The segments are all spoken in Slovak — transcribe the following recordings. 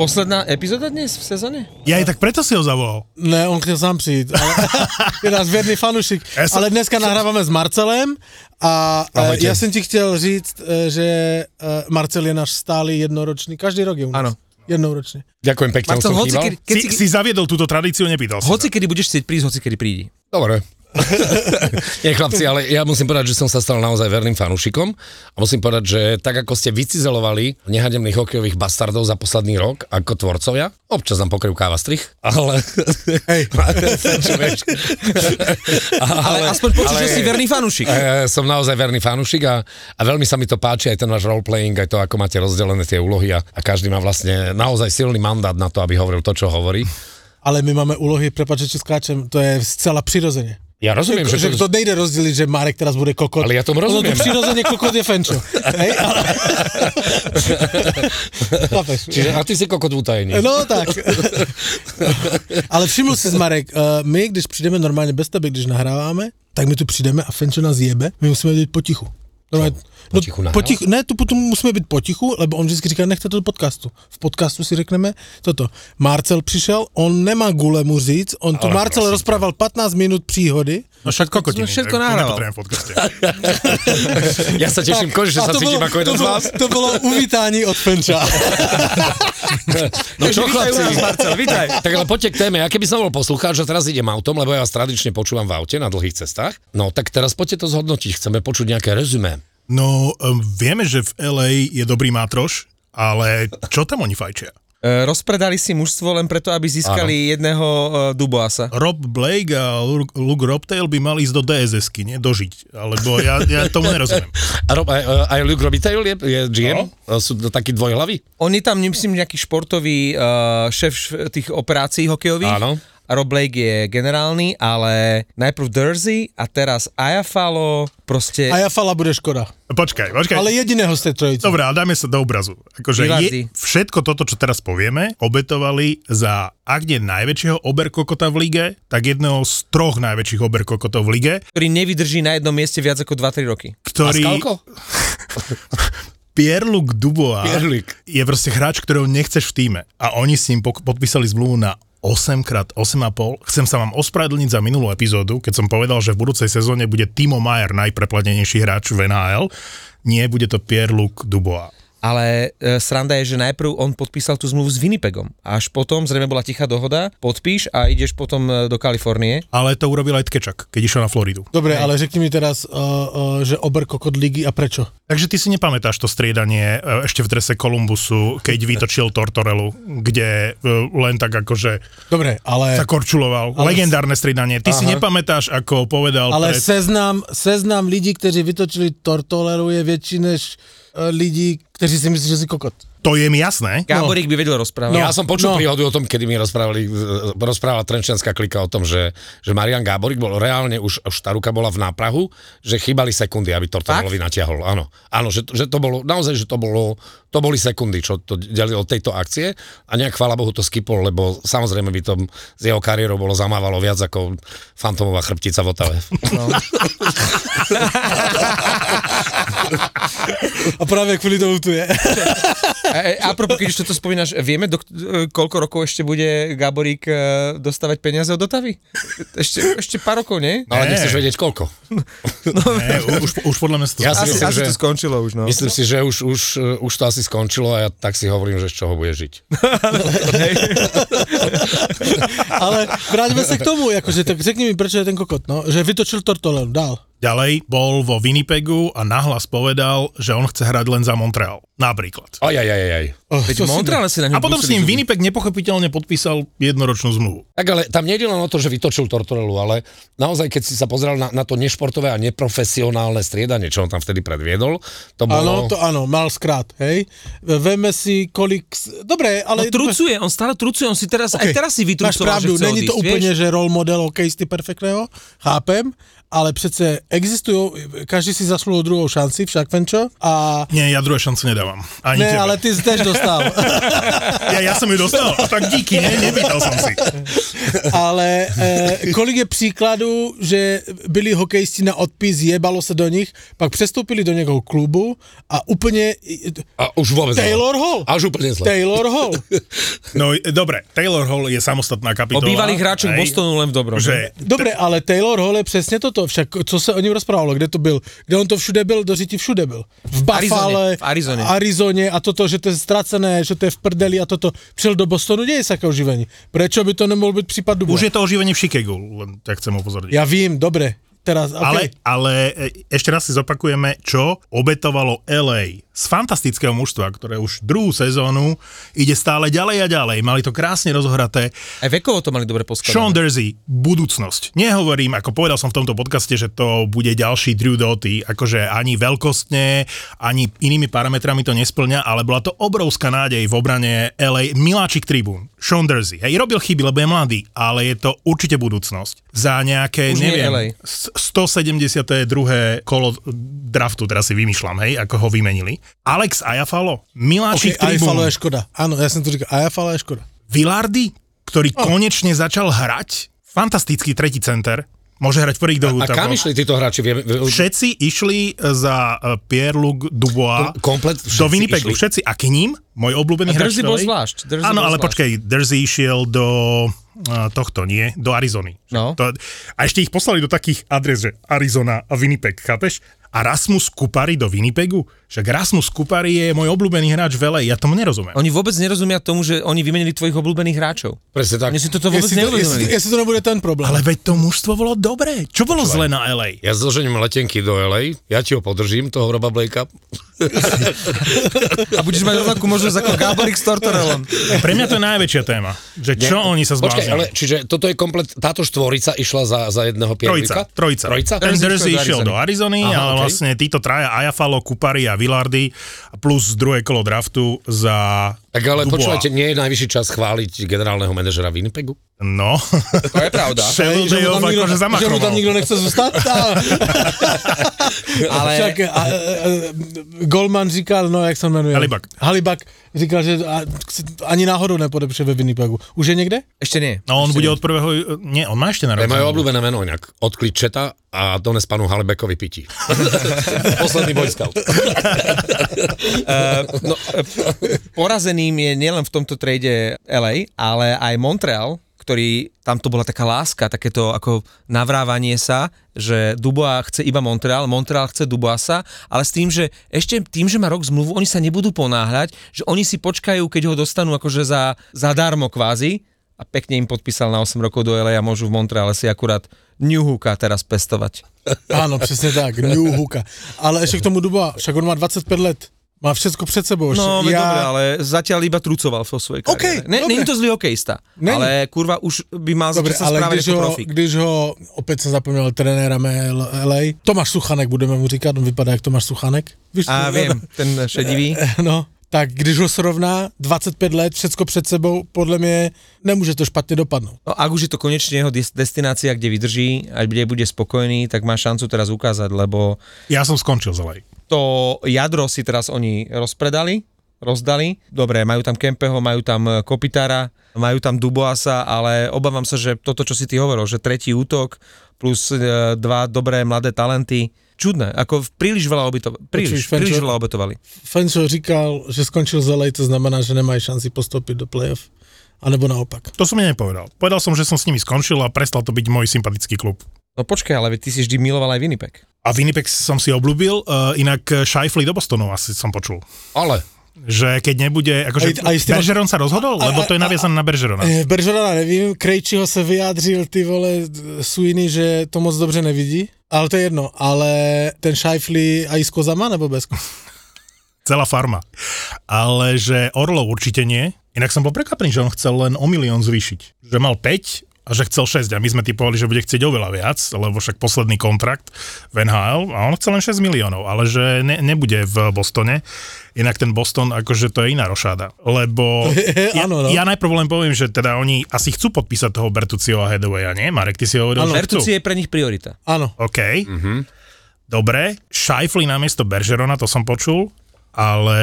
Posledná epizóda dnes v sezóne? Ja aj tak preto si ho zavolal. Ne, on chtěl sám přijít. Ale, je náš věrný fanušik. Ja som- Ale dneska nahráváme s Marcelem a Ahojte. já jsem ti chtěl říct, e, že e, Marcel je náš stály jednoročný, každý rok je u nás. Áno. Jednoročný. Ďakujem pekne, Marcel, som hoci kedy, keď Si, si zaviedol túto tradíciu, nepýtal si hoci kedy budeš chcieť prísť, hoci kedy prídi. Dobre. Nie chlapci, ale ja musím povedať, že som sa stal naozaj verným fanúšikom a musím povedať, že tak ako ste vycizelovali nehademných hokejových bastardov za posledný rok ako tvorcovia, občas nám pokrýv káva strich, ale... Hej. Ale, aspoň počuť, že si verný fanúšik. E, som naozaj verný fanúšik a, a veľmi sa mi to páči, aj ten váš roleplaying, aj to, ako máte rozdelené tie úlohy a, a každý má vlastne naozaj silný mandát na to, aby hovoril to, čo hovorí. Ale my máme úlohy, prepáč, že skáčem, to je zcela přirozeně. Ja rozumiem, že, že, že to nejde rozdělit, že Marek teraz bude kokot. Ale ja tomu Ono rozumiem. to přirozeně kokot je Fenčo. Hej, ale... Čiže, a ty si kokot v utajení. No tak. Ale všiml si Marek, uh, my, když přijdeme normálně bez tebe, když nahráváme, tak my tu přijdeme a Fenčo nás jebe, my musíme být potichu. Normálně, Potichu nahrávat? potichu, ne, tu potom musíme být potichu, lebo on vždycky říká, nechte to do podcastu. V podcastu si řekneme toto. Marcel přišel, on nemá gule mu říct, on tu Ale Marcel prosím rozprával 15 minút příhody. No však kokotiny. Sme všetko nahrával. v podcaste. Ja sa teším, konečne A sa to cítim bolo- ako jeden z vás. To bolo uvítání od Fenča. No čo chlapci? Marcel, vítaj. Tak ale poďte k téme. Ja keby som bol poslucháč, že teraz idem autom, lebo ja vás tradične počúvam v aute na dlhých cestách. No tak teraz poďte to zhodnotiť. Chceme počuť nejaké rezumé. No, um, vieme, že v LA je dobrý mátroš, ale čo tam oni fajčia? E, rozpredali si mužstvo len preto, aby získali jedného e, Duboasa. Rob Blake a Lu- Luke Robtail by mali ísť do DSS-ky, nie? Dožiť. Alebo ja, ja tomu nerozumiem. A, Rob, aj, aj Luke Robitaille je, je GM? No. Sú to takí dvojhlavy? On je tam, myslím, nejaký športový uh, šéf tých operácií hokejových. Áno. Rob Blake je generálny, ale najprv Dursey a teraz Ayafalo, proste... A ja fala bude škoda. Počkaj, počkaj. Ale jediného z tej trojice. Dobre, ale dáme sa do obrazu. Akože je, všetko toto, čo teraz povieme, obetovali za, ak nie najväčšieho oberkokota v lige, tak jedného z troch najväčších oberkokotov v lige, ktorý nevydrží na jednom mieste viac ako 2-3 roky. ktorý... Pierre-Luc Dubois Pierre-Luc. je proste hráč, ktorého nechceš v týme. A oni s ním pok- podpísali zmluvu na 8 x 8,5. Chcem sa vám ospravedlniť za minulú epizódu, keď som povedal, že v budúcej sezóne bude Timo Mayer najpreplatenejší hráč v NHL. Nie, bude to Pierre-Luc Dubois. Ale e, sranda je, že najprv on podpísal tú zmluvu s Winnipegom. Až potom zrejme bola tichá dohoda, podpíš a ideš potom e, do Kalifornie. Ale to urobil aj Tkečak, keď išiel na Floridu. Dobre, ale řekni mi teraz, uh, uh, že ober kokot ligy a prečo? Takže ty si nepamätáš to striedanie e, ešte v drese Kolumbusu, keď vytočil Tortorelu, kde e, len tak akože Dobre, ale... sa korčuloval. Ale- Legendárne striedanie. Ty si Aha. nepamätáš, ako povedal Ale pred... seznam, seznam lidí, kteří vytočili Tortoleru je větší než uh, lidí, kteří si myslí, že si kokot. To je mi jasné. Gáborík by vedel rozprávať. No, ja som počul no. no. príhodu o tom, kedy mi rozprávali, rozprávala Trenčianská klika o tom, že, že Marian Gáborík bol reálne, už, už tá ruka bola v náprahu, že chýbali sekundy, aby Tortorelovi natiahol. Áno, áno že, že to bolo, naozaj, že to bolo, to boli sekundy, čo to delilo od tejto akcie a nejak, chvála Bohu, to skipol, lebo samozrejme by to z jeho kariérou bolo zamávalo viac ako fantomová chrbtica v Otave. No. A právě kvůli tomu tu je. A, a propos, keď už toto spomínaš, vieme, do, koľko rokov ešte bude Gáborík e, dostávať peniaze od Otavy? Ešte, ešte pár rokov, nie? No, ale nechceš vedieť koľko. Ne, už, už podľa mňa sa to Ja si Asi, myslím, asi že- to skončilo už, no. Myslím si, že už, už, e, už to asi skončilo a ja tak si hovorím, že z čoho bude žiť. Ale vráťme se k tomu, jakože, tak řekni mi, proč je ten kokot, no, že vytočil Tortoleru, dál. Ďalej bol vo Winnipegu a nahlas povedal, že on chce hrať len za Montreal. Napríklad. Aj, aj, aj, aj. Oh, Veď v si- na ňu A potom s ním. Winnipeg nepochopiteľne podpísal jednoročnú zmluvu. Tak ale tam nejde len o to, že vytočil Tortorelu, ale naozaj, keď si sa pozrel na, na to nešportové a neprofesionálne striedanie, čo on tam vtedy predviedol, to bolo... Áno, to áno, mal skrát, hej. Veme si, kolik... Dobre, No ale... trucuje, on stále trucuje, on si teraz, Okay. aj teraz si Máš vytrucoval, pravdu, že chce není to odísť, úplně, vieš? že role model hokejisty perfektného, chápem, ale přece existujú, každý si zaslúhol druhou šanci, však Fenčo, a... Nie, ja druhé šance nedávam. Ani Ne, tebe. ale ty jsi tež dostal. Ja, ja som ju dostal, tak díky, ne, nepýtal som si. ale eh, kolik je příkladů, že byli hokejisti na odpis, jebalo se do nich, pak přestoupili do někoho klubu a úplně... A už vôbec Taylor zle. Hall. A už úplne zle. Taylor Hall. No, dobre, Taylor Hall je samostatná O kapitola. bývalých hráčoch Bostonu len v dobrom. Že Dobre, ale Taylor Hall je přesně toto, však co se o něm rozprávalo, kde to byl, kde on to všude byl, do řiti všude byl. V Buffalo, v Arizone. Arizone a toto, že to je ztracené, že to je v prdeli a toto. Přišel do Bostonu, děje sa aké oživení. Prečo by to nemohol byť prípad Dubois? už je to oživenie v Chicagu, len tak chcem upozorniť. Ja vím, dobre. Teraz, okay. Ale, ale e, ešte raz si zopakujeme, čo obetovalo LA z fantastického mužstva, ktoré už druhú sezónu ide stále ďalej a ďalej. Mali to krásne rozohraté. Aj vekovo to mali dobre Sean poskladané. Dersey, budúcnosť. Nehovorím, ako povedal som v tomto podcaste, že to bude ďalší Drew Doughty, akože ani veľkostne, ani inými parametrami to nesplňa, ale bola to obrovská nádej v obrane LA. Miláčik tribún, Sean Dersey. Hej, robil chyby, lebo je mladý, ale je to určite budúcnosť. Za nejaké, Už nie neviem, s- 172. kolo draftu, teraz si vymýšľam, hej, ako ho vymenili. Alex Ajafalo, Miláčik Okay, tribún. Ajfalo je škoda. Áno, ja som to říkal, Ajfalo je škoda. Villardy, ktorý oh. konečne začal hrať, fantastický tretí center, môže hrať v prvých A dohútavkoch. kam išli títo hráči? Vieme, Všetci išli za uh, Pierre-Luc Dubois komplet do Winnipegu. išli? Všetci. A k ním, môj obľúbený A hráč. V bol zvlášť, Áno, ale zvlášť. počkaj, Dersey išiel do tohto, nie? Do Arizony. No. To, a ešte ich poslali do takých adres, že Arizona a Winnipeg, chápeš? A Rasmus Kupari do Winnipegu? Však Rasmus Kupari je môj obľúbený hráč v LA, ja tomu nerozumiem. Oni vôbec nerozumia tomu, že oni vymenili tvojich obľúbených hráčov. Presne tak. Mne si toto vôbec Jestli to, jestli, jestli to nebude ten problém. Ale veď to mužstvo bolo dobré. Čo bolo zle na LA? Ja zložením letenky do LA, ja ti ho podržím, toho Roba Blakea. A budeš mať rovnakú možnosť ako Gáborik s Tortorelom. Pre mňa to je najväčšia téma. Že čo Nie. oni sa Počkaj, zbláznili. ale čiže toto je komplet, táto štvorica išla za, za jedného Trojica, Pierlika? trojica. Trojica? Ten Dersey išiel do Arizony, Aha, ale okej. vlastne títo traja, Ajafalo, Kupari a Villardy plus druhé kolo draftu za Tak ale Dubois. počúvajte, nie je najvyšší čas chváliť generálneho manažera Winnipegu? No, To je pravda. Sheldon že mu tam nikto, akože že mu tam nikto nechce zostať? Ale Však, a, a, a, Goldman říkal, no jak se jmenuje? Halibak. Halibak říkal, že ani náhodou nepodepře ve Winnipegu. Už je niekde? ešte nie. no on Ešte bude nie. od prvého, nie, on má ešte To je moje obľúbené meno inak. Od Kličeta a dones panu Halebekovi pití. Posledný Boy Scout. Uh, no, uh, porazeným je nielen v tomto trade LA, ale aj Montreal, ktorý, tam to bola taká láska, takéto ako navrávanie sa, že Dubois chce iba Montreal, Montreal chce Duboisa, ale s tým, že ešte tým, že má rok zmluvu, oni sa nebudú ponáhľať, že oni si počkajú, keď ho dostanú akože za, zadarmo kvázi a pekne im podpísal na 8 rokov do LA a môžu v Montreale si akurát New Hooka teraz pestovať. Áno, přesně tak, New Hooka. Ale ještě k tomu Duba, však on má 25 let. Má všetko před sebou. ešte. No, ja... dobre, ale zatiaľ iba trucoval vo svojej kariére. ne, dobre. Není to zlý hokejista, Není. ale kurva už by mal Dobre, sa ale správať když ako ho, profík. když ho, opět jsem zapomněl trenéra LA, Tomáš Suchanek budeme mu říkat, on vypadá jak Tomáš Suchanek. Víš, A viem, ten šedivý. No, tak když ho srovná 25 let, všetko před sebou, podle mě nemůže to špatně dopadnout. No, ak už je to konečne jeho des- destinácia, kde vydrží a kde bude spokojný, tak má šancu teraz ukázať, lebo Ja som skončil LA. To jadro si teraz oni rozpredali, rozdali. Dobre, majú tam Kempeho, majú tam e, Kopitára, majú tam Duboasa, ale obávam sa, že toto, čo si ty hovoril, že tretí útok plus e, dva dobré mladé talenty, čudné, ako príliš veľa obetovali. Príliš, Počuj, príliš veľa obetovali. Fenčo říkal, že skončil z LA, to znamená, že nemají šanci postoupit do playoff. A nebo naopak. To som mi nepovedal. Povedal som, že som s nimi skončil a prestal to byť môj sympatický klub. No počkaj, ale ty si vždy miloval aj Winnipeg. A Winnipeg som si obľúbil, uh, inak Scheifele do Bostonu asi som počul. Ale Že keď nebude, akože Aj- aj tým- Bergeron sa rozhodol, lebo to je naviazané na Bergerona. Eh, Beržorana nevím, Krejčiho se vyjádřil ty vole Suiny, že to moc dobře nevidí. Ale to je jedno, ale ten Scheifele a i s kozama nebo bez celá farma. Ale že Orlov určite nie. Inak som bol prekvapený, že on chcel len o milión zvýšiť. Že mal 5 a že chcel 6 a my sme typovali, že bude chcieť oveľa viac, lebo však posledný kontrakt v NHL a on chcel len 6 miliónov, ale že ne, nebude v Bostone. Inak ten Boston, akože to je iná rošáda, lebo ja, Áno, no. ja najprv len poviem, že teda oni asi chcú podpísať toho Bertuccio a Hedawaya, nie? Marek, ty si hovoril, že chcú. Bertucci je pre nich priorita. Áno. OK. Dobre, Scheifly namiesto Bergerona, to som počul, ale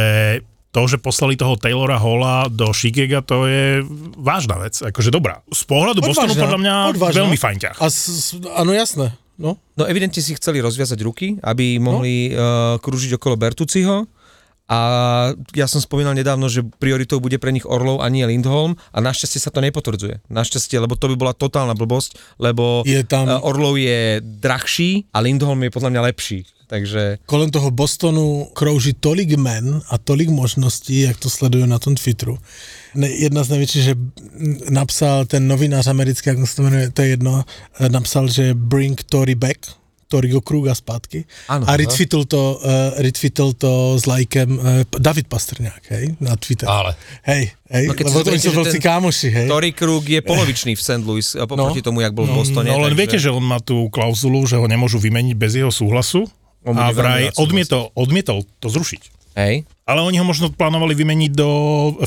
to, že poslali toho Taylora Holla do Chicaga, to je vážna vec, akože dobrá. Z pohľadu Bostonu Odvážna, podľa mňa odvážna. veľmi fajn ťah. A s, s, áno, jasné. No. No evidentne si chceli rozviazať ruky, aby mohli no. uh, krúžiť okolo Bertuciho. A ja som spomínal nedávno, že prioritou bude pre nich Orlov a nie Lindholm a našťastie sa to nepotvrdzuje. Našťastie, lebo to by bola totálna blbosť, lebo Je tam- uh, Orlov je drahší a Lindholm je podľa mňa lepší. Takže Kolem toho Bostonu krouží tolik men a tolik možností, jak to sleduju na tom Twitteru. Jedna z největších, že napsal ten novinář americký, jak se to jmenuje, to je jedno, eh, napsal, že bring Tory back, Toryho Kruga zpátky. Áno, a no. retweetl to, uh, retweetl to s lajkem uh, David Pastrňák, hej, na Twitter. Ale. Hej, hej, No, keď lebo to oni sú veľcí kámoši, hej. Tory Krug je polovičný v St. Louis, a poproti tomu, jak bol v Bostone. No len takže... viete, že on má tú klauzulu, že ho nemôžu vymeniť bez jeho súhlasu On a vraj odmietol, odmietol to zrušiť. Hej. Ale oni ho možno plánovali vymeniť do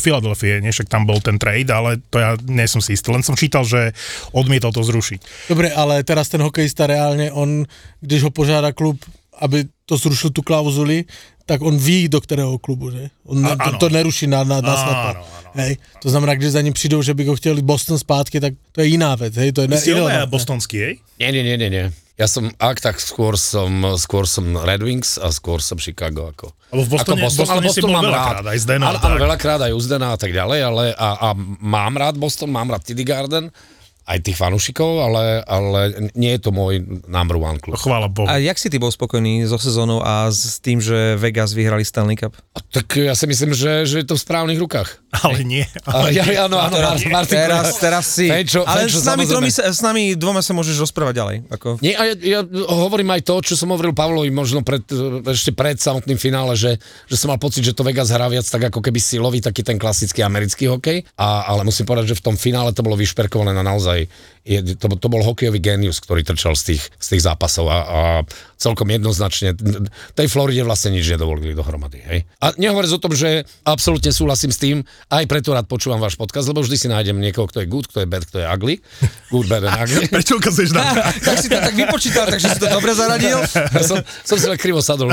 Filadelfie, nie? Však tam bol ten trade, ale to ja nie som si istý. Len som čítal, že odmietol to zrušiť. Dobre, ale teraz ten hokejista reálne, on, když ho požádá klub, aby to zrušil tu klauzuli, tak on ví, do kterého klubu, že? On A- to, to neruší na, na, na áno. Hej. To znamená, když za ním přijdou, že by ho chtěli Boston zpátky, tak to je jiná vec, hej? To je obaja irrelevantné. bostonský, hej? Nie, nie, nie, nie, nie. Ja som, ak tak skôr som, skôr som Red Wings a skôr som Chicago ako... Lebo v Bostone- ako v Bostone ale si bol mám veľakrát, rád. aj s Denom Áno, a áno, tak. veľakrát aj u Zdena a tak ďalej, ale a, a mám rád Boston, mám rád TD Garden, aj tých fanúšikov, ale, ale nie je to môj number one klub. Chvála Bohu. A jak si ty bol spokojný so sezónou a s tým, že Vegas vyhrali Stanley Cup? A tak ja si myslím, že, že je to v správnych rukách. Ale nie. Ale ja, áno, áno, Mar- Martin, Teraz, teraz si. Fenčo, ale Fenčo, s, nami tromi, s nami dvoma sa môžeš rozprávať ďalej. Ako... Nie, a ja, ja hovorím aj to, čo som hovoril Pavlovi možno pred, ešte pred samotným finále, že, že som mal pocit, že to Vegas hrá viac tak ako keby silový, taký ten klasický americký hokej. A, ale musím povedať, že v tom finále to bolo vyšperkované na naozaj, je, to, to bol hokejový genius, ktorý trčal z tých, z tých zápasov a, a celkom jednoznačne tej Floride vlastne nič nedovolili dohromady. Hej. A nehovoriac o tom, že absolútne súhlasím s tým, aj preto rád počúvam váš podcast, lebo vždy si nájdem niekoho, kto je good, kto je bad, kto je ugly. Good, bad and ugly. Prečo ukazuješ na tak si to tak vypočítal, takže si to dobre zaradil. Ja som, som si len krivo sadol.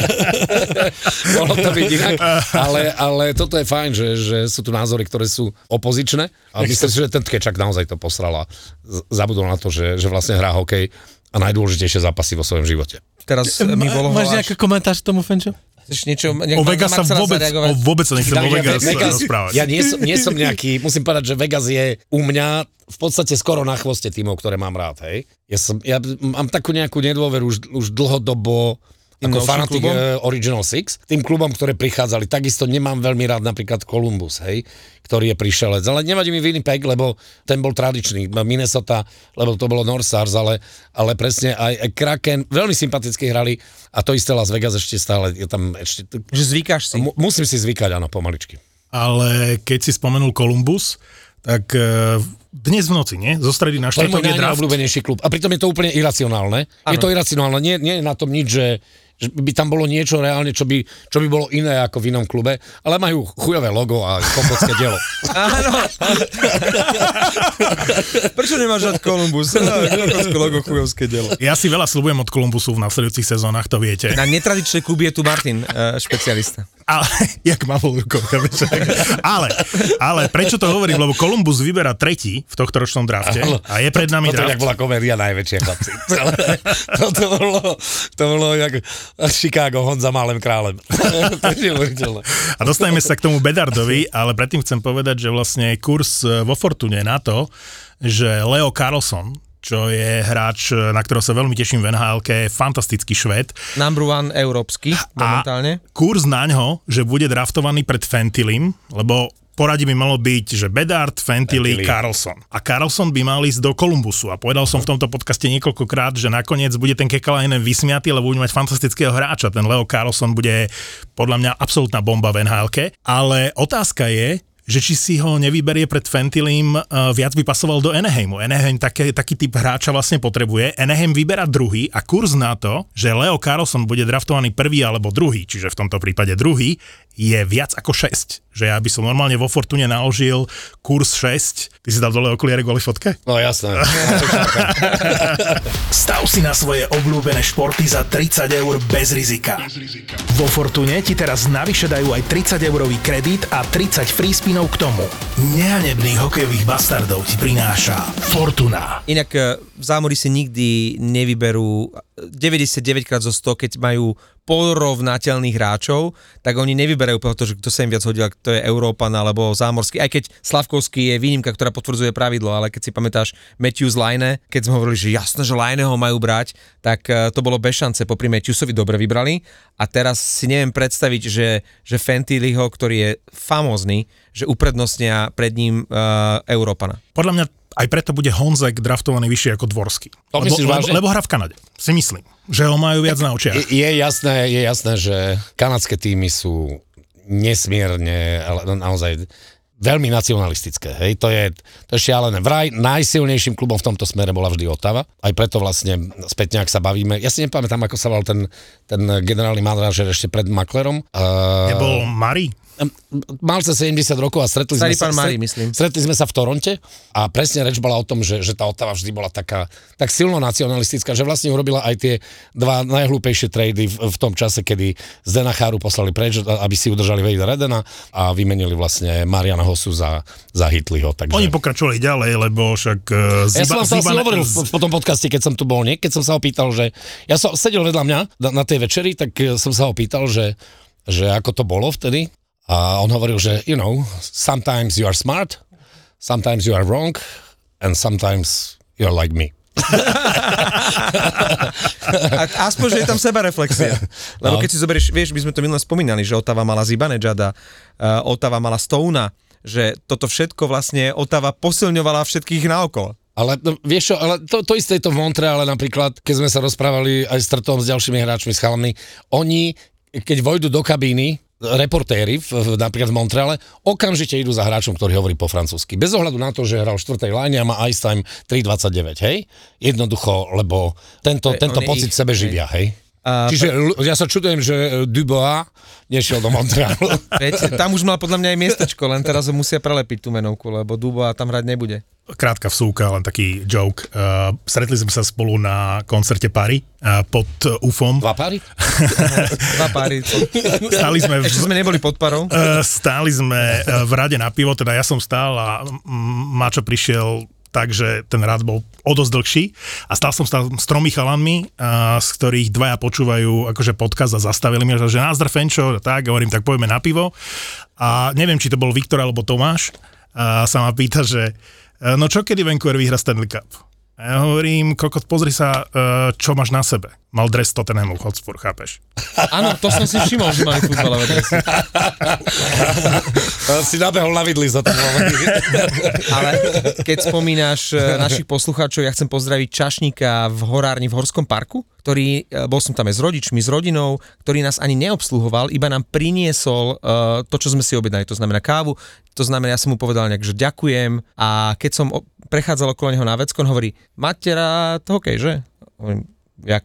Mohlo to byť inak. Ale, ale toto je fajn, že, že sú tu názory, ktoré sú opozičné. A myslím si, že ten Tkečak naozaj to posral a z- zabudol na to, že, že vlastne hrá hokej a najdôležitejšie zápasy vo svojom živote. Teraz mi bolo Máš nejaký komentář k tomu, Fenčo? Chceš niečo, O Vegas sa vôbec, zareagovať? o vôbec sa nechcem o Vegas, Vegas- rozprávať. Ja nie som, nie som nejaký, musím povedať, že Vegas je u mňa v podstate skoro na chvoste tímov, ktoré mám rád, hej. Ja, som, ja mám takú nejakú nedôveru už, už dlhodobo Tým ako fanatik klubom? eh, Original Six, tým klubom, ktoré prichádzali. Takisto nemám veľmi rád napríklad Columbus, hej, ktorý je prišelec. Ale nevadí mi Winnipeg, lebo ten bol tradičný. Minnesota, lebo to bolo North Stars, ale, ale presne aj, Kraken, veľmi sympaticky hrali a to isté Las Vegas ešte stále je tam ešte... Že zvykáš si. Mu, musím si zvykať, áno, pomaličky. Ale keď si spomenul Columbus, tak e, dnes v noci, nie? Zo stredy na To je môj štvrtok je draft. najobľúbenejší klub. A pritom je to úplne iracionálne. Je to iracionálne. Nie, nie je na tom nič, že, že by tam bolo niečo reálne, čo by, čo by bolo iné ako v inom klube, ale majú chujové logo a kokocké dielo. Áno. Prečo nemáš rád Columbus? Kokocké logo, chujovské dielo. Ja si veľa slúbujem od Columbusu v nasledujúcich sezónach, to viete. Na netradičné kluby je tu Martin, uh, špecialista. Ale, jak mavol rukou, ale, ale prečo to hovorím? Lebo Columbus vyberá tretí v tohto ročnom drafte a je pred nami Toto draft. jak bola komédia najväčšia, chlapci. Celé. Toto bolo, to bolo jak Chicago, Honza Málem králem. je. A dostaneme sa k tomu Bedardovi, ale predtým chcem povedať, že vlastne kurz e, vo Fortune na to, že Leo Carlson, čo je hráč, e, na ktorého sa veľmi teším v nhl fantastický šved. Number one európsky momentálne. A kurz na ňo, že bude draftovaný pred Fentilim, lebo poradí by malo byť, že Bedard, Fentily, Fentily. Carlson. A Carlson by mal ísť do Kolumbusu. A povedal som v tomto podcaste niekoľkokrát, že nakoniec bude ten Kekalainen vysmiatý, lebo bude mať fantastického hráča. Ten Leo Carlson bude podľa mňa absolútna bomba v nhl Ale otázka je, že či si ho nevyberie pred Fentilím, uh, viac by pasoval do Eneheimu. Eneheim také, taký typ hráča vlastne potrebuje. Eneheim vyberá druhý a kurz na to, že Leo Carlson bude draftovaný prvý alebo druhý, čiže v tomto prípade druhý, je viac ako 6. Že ja by som normálne vo Fortune naložil kurz 6. Ty si dal dole okuliare kvôli fotke? No jasné. Stav si na svoje obľúbené športy za 30 eur bez rizika. Vo Fortune ti teraz navyše dajú aj 30 eurový kredit a 30 free spinov k tomu. Nehanebných hokejových bastardov ti prináša Fortuna. Inak e, v zámori si nikdy nevyberú 99 krát zo 100, keď majú porovnateľných hráčov, tak oni nevyberajú preto, že kto sa im viac hodil, kto je Európan alebo zámorský. Aj keď Slavkovský je výnimka, ktorá potvrdzuje pravidlo, ale keď si pamätáš Matthews Line, keď sme hovorili, že jasné, že Line ho majú brať, tak e, to bolo bez šance. Popri Matthewsovi dobre vybrali a teraz si neviem predstaviť, že, že Fentillyho, ktorý je famózny, že uprednostnia pred ním uh, Európana. Podľa mňa aj preto bude Honzek draftovaný vyššie ako Dvorský. To lebo, myslíš lebo, lebo hra v Kanade, si myslím. Že ho majú viac na očiach. Je, je jasné, je jasné, že kanadské týmy sú nesmierne, ale naozaj veľmi nacionalistické. Hej? To, je, to je šialené. Vraj najsilnejším klubom v tomto smere bola vždy Otava. Aj preto vlastne späť nejak sa bavíme. Ja si nepamätám, ako sa volal ten, ten generálny manažer ešte pred Maklerom. Uh, Nebol Mari? mal sa 70 rokov a stretli Starý sme sa, pán Mari, stret- myslím. stretli sme sa v Toronte a presne reč bola o tom, že, že tá Otava vždy bola taká tak silno nacionalistická, že vlastne urobila aj tie dva najhlúpejšie trady v, v tom čase, kedy Zdena Cháru poslali preč, aby si udržali Vejda Redena a vymenili vlastne Mariana Hosu za, za Hitliho. Takže... Oni pokračovali ďalej, lebo však uh, Ja som vám Ziban- hovoril v, v tom podcaste, keď som tu bol, nie? Keď som sa ho pýtal, že... Ja som sedel vedľa mňa na, na tej večeri, tak eh, som sa ho pýtal, že, že ako to bolo vtedy. A on hovoril, že, you know, sometimes you are smart, sometimes you are wrong, and sometimes you're like me. A, aspoň, že je tam sebareflexia. Lebo No. keď si zoberieš, vieš, my sme to minule spomínali, že Otava mala Zibanejada, uh, Otava mala Stouna, že toto všetko vlastne Otava posilňovala všetkých naokolo. Ale no, vieš čo, ale to, to isté je to v Montreale napríklad, keď sme sa rozprávali aj s Trtom, s ďalšími hráčmi, s chalami, oni, keď vojdu do kabíny, reportéri v, v, napríklad v Montreale, okamžite idú za hráčom, ktorý hovorí po francúzsky. Bez ohľadu na to, že hral v štvrtej line a má ice time 3.29, hej? Jednoducho, lebo tento, Hej, tento pocit ich, sebe živia, hej? A Čiže l- ja sa čudujem, že Dubois nešiel do Montrealu. Veď, tam už mal podľa mňa aj miestečko, len teraz ho musia prelepiť tú menovku, lebo Duba tam hrať nebude. Krátka vsúka, len taký joke. Uh, stretli sme sa spolu na koncerte Pary uh, pod UFOM. Dva páry? Dva páry. Stáli sme v, Ešte sme neboli pod parou. Uh, stáli sme v rade na pivo, teda ja som stál a Mačo prišiel takže ten rád bol o dosť dlhší. A stál som tam s tromi chalanmi, uh, z ktorých dvaja počúvajú akože podcast a zastavili mi, že názdar Fenčo, tak, hovorím, tak poďme na pivo. A neviem, či to bol Viktor alebo Tomáš. A sa ma pýta, že uh, no čo kedy Vancouver vyhra Stanley Cup? A ja hovorím, kokot, pozri sa, uh, čo máš na sebe. Mal dres Tottenhamu Hotspur, chápeš? Áno, to som si všimol, že mali futbalové dresy. si nabehol na vidli za to. Ale keď spomínaš e, našich poslucháčov, ja chcem pozdraviť Čašníka v horárni v Horskom parku, ktorý, e, bol som tam aj s rodičmi, s rodinou, ktorý nás ani neobsluhoval, iba nám priniesol uh, to, čo sme si objednali, to znamená kávu, to znamená, ja som mu povedal nejak, že ďakujem a keď som prechádzal okolo neho na vecko, on hovorí, máte rád hokej, že? Hovorím, jak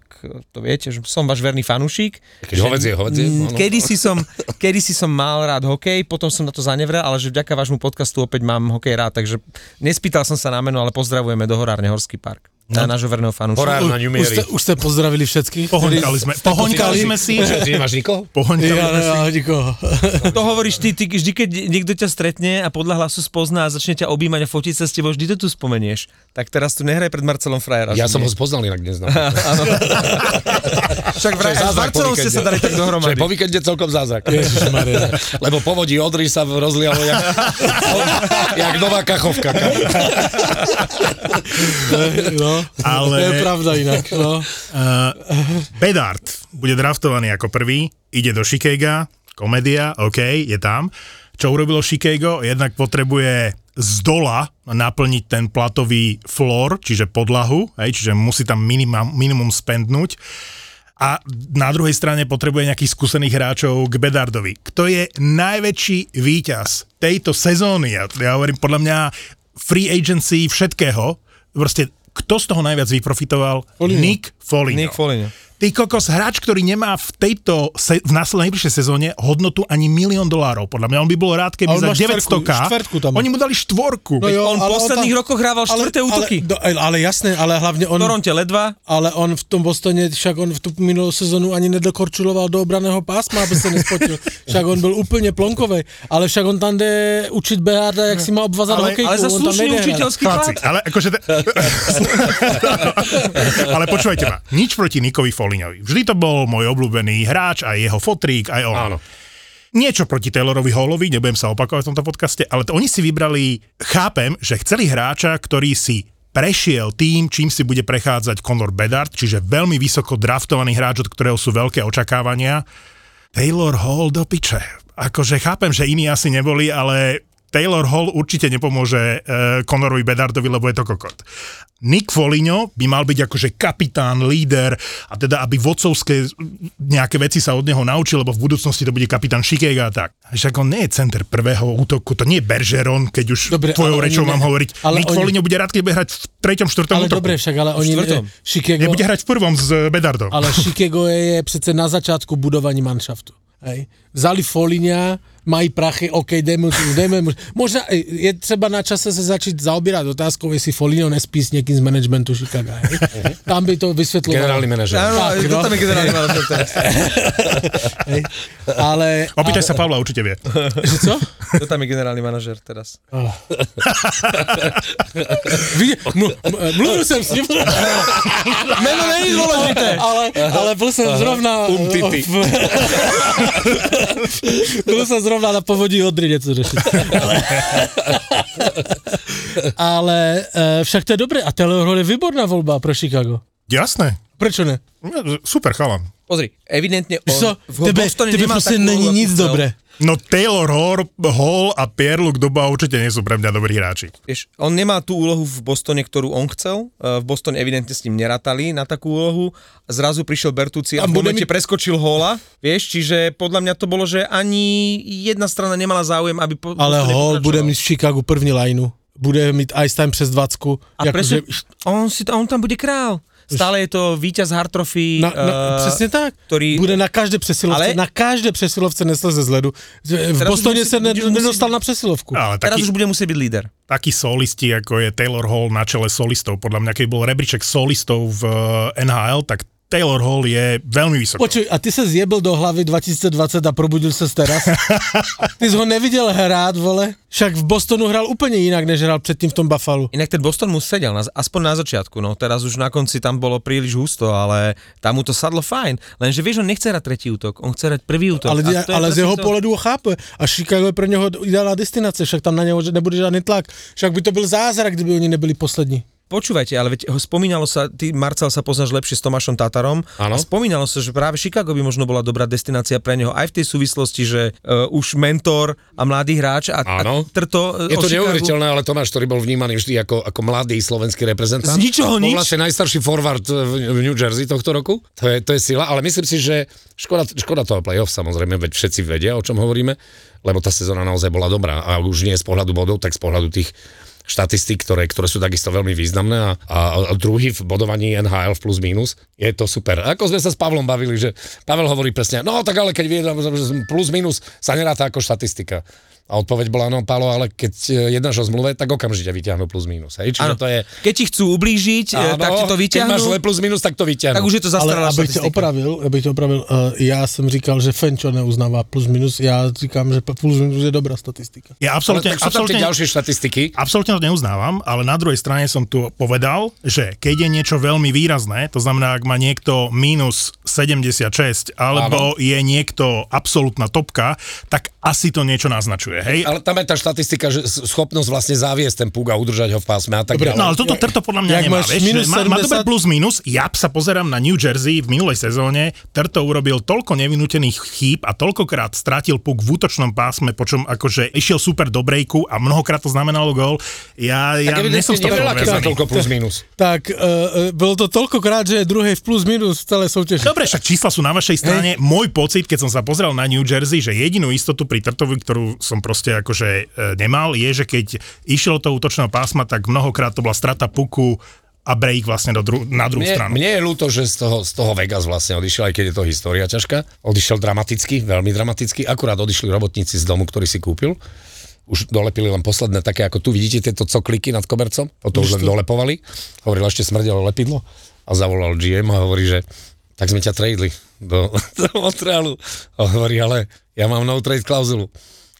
to viete, že som váš verný fanúšik. Keď hovedzie, hovedzie. Mm, no, no. Kedy si som, kedy si som mal rád hokej, potom som na to zanevrel, ale že vďaka vášmu podcastu opäť mám hokej rád, takže nespýtal som sa na meno, ale pozdravujeme do Horárne Horský park. Na nášho verného fanúšika. Horár na Už ste, už ste pozdravili všetkých? Pohoňkali sme, pohoňkali sme si, Ty nemáš nikoho? pohoňkali Ja, sme si. ja, nikoho. To hovoríš ty, ty, vždy keď niekto ťa stretne a podľa hlasu spozná a začne ťa objímať a fotiť sa s tebou, vždy to tu spomenieš. Tak teraz tu nehraj pred Marcelom Frajera. Ja som ho spoznal inak dnes. No. Však vraj, Čo s Marcelom ste sa dali tak Čo je dohromady. po víkende celkom zázrak. Lebo povodí Odry sa rozlialo jak, jak nová kachovka. No, Ale- to je pravda inak. No. Uh, Bedard bude draftovaný ako prvý, ide do Chicaga, komédia, OK, je tam. čo urobilo Chicago, jednak potrebuje z dola naplniť ten platový floor, čiže podlahu, hej, čiže musí tam minimum, minimum spendnúť a na druhej strane potrebuje nejakých skúsených hráčov k Bedardovi. Kto je najväčší víťaz tejto sezóny? Ja, ja hovorím, podľa mňa free agency všetkého, proste kto z toho najviac vyprofitoval? Nick Foligno. Nick Foligno. Ty kokos, hráč, ktorý nemá v tejto, se, v následnej najbližšej sezóne hodnotu ani milión dolárov. Podľa mňa on by bol rád, keby Ale za má štvrtku, 900k, štvrtku tam má. oni mu dali štvorku. No jo, On v ale posledných tam- rokoch hrával štvrté útoky. Ale, do, ale jasné, ale hlavne on... V Toronte ledva. Ale on v tom Bostone, však on v tú minulú sezónu ani nedokorčuloval do obraného pásma, aby sa nespotil. Však on byl úplne plonkovej. Ale však on tam jde učiť Beharda, jak si má obvazať Ale- hokejku. Ale za on slušný učiteľský plat. ale akože... Te... ale počúvajte ma, nič proti Nikovi Foliňovi. Vždy to bol môj obľúbený hráč, aj jeho fotrík, aj on. Áno. Niečo proti Taylorovi Hallovi, nebudem sa opakovať v tomto podcaste, ale to oni si vybrali, chápem, že chceli hráča, ktorý si prešiel tým, čím si bude prechádzať Conor Bedard, čiže veľmi vysoko draftovaný hráč, od ktorého sú veľké očakávania. Taylor Hall do piče. Akože chápem, že iní asi neboli, ale Taylor Hall určite nepomôže uh, Conorovi Bedardovi, lebo je to kokot. Nick Foligno by mal byť akože kapitán, líder a teda aby vodcovské nejaké veci sa od neho naučil, lebo v budúcnosti to bude kapitán Chicago a tak. Však on nie je center prvého útoku, to nie je Bergeron, keď už Dobre, tvojou rečou mám ne- hovoriť. ale Nick oni- Foligno bude rád, keď bude hrať v treťom, štvrtom Ale útoku. dobre, však ale oni... štvrtom. Chicago, Nebude hrať v prvom s eh, Bedardom. ale Chicago je, je přece na začátku budovaní manšaftu. Hej. Vzali Folinia, mají prachy, OK, dejme, mu- dejme mu. Možná eh, je třeba na čase se začít zaobírat otázkou, jestli Foligno nespí s někým z managementu Chicago. Hej. Tam by to vysvetľovalo. Generálny manažer. Áno, Tak, to no. tam je generálny manažer. Ale... Opýtaj ale, sa Pavla, určite vie. Že co? To tam je generálny manažer teraz. M- mluvil jsem s ním, Meno není dôležité. ale, ale byl jsem zrovna... Umtity. v- byl jsem zrovna na povodí Odry něco řešit. Ale, ale eh, však to je dobré. A Taylor Hall je výborná volba pro Chicago. Jasné. Prečo ne? Super chalan. Pozri, evidentne on Co? v Tebe, Bostone tebe nemal proste takú není nic dobré. No Taylor Hall, Hall a Pierre-Luc Dubois určite nie sú pre mňa dobrí hráči. Vieš, on nemá tú úlohu v Bostone, ktorú on chcel. E, V Bostone evidentne s ním nerátali na takú úlohu. Zrazu prišiel Bertucci a A v bude momente mi- preskočil Hola. Vieš, čiže podľa mňa to bolo, že ani jedna strana nemala záujem, aby... Po, Ale Hall bude mít v Chicagu první lineu. Bude mít ice time přes 20. A presne, on, si, on tam bude král. Stále je to víťaz Hartrofy. Na, na, eh, přesně tak. ktorý- Bude na každé přesilovce, Ale- na každé přesilovce nesleze z ledu. V Teraz Bostoně se ne, nedostal na přesilovku. Ale Teraz taký, už bude musieť byť líder. takí solisti, ako je Taylor Hall na čele solistov, podľa mňa, keď bol rebríček solistov v eh, NHL, tak Taylor Hall je veľmi vysoko. Počuj, a ty se zjebil do hlavy 2020 a probudil se teraz? Ty jsi ho neviděl hrát, vole? Však v Bostonu hrál úplně jinak, než hrál předtým v tom Buffalo. Inak ten Boston mu sedel, na, aspoň na začiatku, no teraz už na konci tam bolo príliš husto, ale tam mu to sadlo fajn. Lenže vieš, on nechce hrať tretí útok, on chce hrať prvý útok. Ale, je ale z jeho to. pohledu ho chápe. A Chicago je pro něho ideálna destinace, však tam na něho nebude žádný tlak. Však by to byl zázrak, kdyby oni nebyli poslední. Počúvajte, ale veď ho spomínalo sa, ty Marcel sa poznáš lepšie s Tomášom Tatarom Áno. a spomínalo sa, že práve Chicago by možno bola dobrá destinácia pre neho aj v tej súvislosti, že uh, už mentor a mladý hráč a, a trto uh, Je to o Chicagu- neuveriteľné, ale Tomáš, ktorý bol vnímaný vždy ako, ako mladý slovenský reprezentant. Z ničoho Bol nič. vlastne najstarší forward v, v New Jersey tohto roku. To je, to je sila, ale myslím si, že škoda, škoda toho playoff samozrejme, veď všetci vedia, o čom hovoríme, lebo tá sezóna naozaj bola dobrá a už nie z pohľadu bodov, tak z pohľadu tých štatistík, ktoré, ktoré sú takisto veľmi významné a, a, druhý v bodovaní NHL v plus minus, je to super. Ako sme sa s Pavlom bavili, že Pavel hovorí presne, no tak ale keď vie, plus minus sa neráta ako štatistika. A odpoveď bola, no Pálo, ale keď e, jednáš o zmluve, tak okamžite vyťahnú plus minus. Hej? Čiže to je... keď ti chcú ublížiť, Áno, tak ti to keď vyťahnú, máš zle plus minus, tak to vyťahnú. tak už je to Ale zastaralá abych tě štatistika. opravil, abych tě opravil, uh, já jsem říkal, že Fenčo neuznává plus minus, já říkám, že plus minus je dobrá statistika. Ja ale absolútne, tak sú absolútne, ďalšie štatistiky. absolútne to neuznávam, ale na druhej strane som tu povedal, že keď je niečo veľmi výrazné, to znamená, ak má niekto minus 76, alebo Áno. je niekto absolútna topka, tak asi to niečo naznačuje. Nepotrebuje, hej? Ale tam je tá štatistika, že schopnosť vlastne zaviesť ten púk a udržať ho v pásme a tak Dobre, ďalej. No ale toto Trto podľa mňa Jak nemá, máš vieš, minus má, má dobre 70? plus minus, ja sa pozerám na New Jersey v minulej sezóne, Trto urobil toľko nevinútených chýb a toľkokrát strátil puk v útočnom pásme, počom akože išiel super do breaku a mnohokrát to znamenalo gól. Ja, ja tak nie som z toho toľko plus minus. Tak, uh, bolo to toľkokrát, že je druhej v plus minus v celej súťaži. Dobre, však čísla sú na vašej strane. Hey. Môj pocit, keď som sa pozrel na New Jersey, že jedinú istotu pri Trtovi, ktorú som proste akože e, nemal, je, že keď išiel do útočného pásma, tak mnohokrát to bola strata puku a break vlastne do dru- na druhú Mne, stranu. mne je ľúto, že z toho, z toho Vegas vlastne odišiel, aj keď je to história ťažká. Odišiel dramaticky, veľmi dramaticky. Akurát odišli robotníci z domu, ktorý si kúpil. Už dolepili len posledné také, ako tu vidíte tieto cokliky nad kobercom. O to už len dolepovali. Hovoril, ešte smrdelo lepidlo. A zavolal GM a hovorí, že tak sme ťa tradeli do, do Montrealu. A hovorí, ale ja mám no trade klauzulu.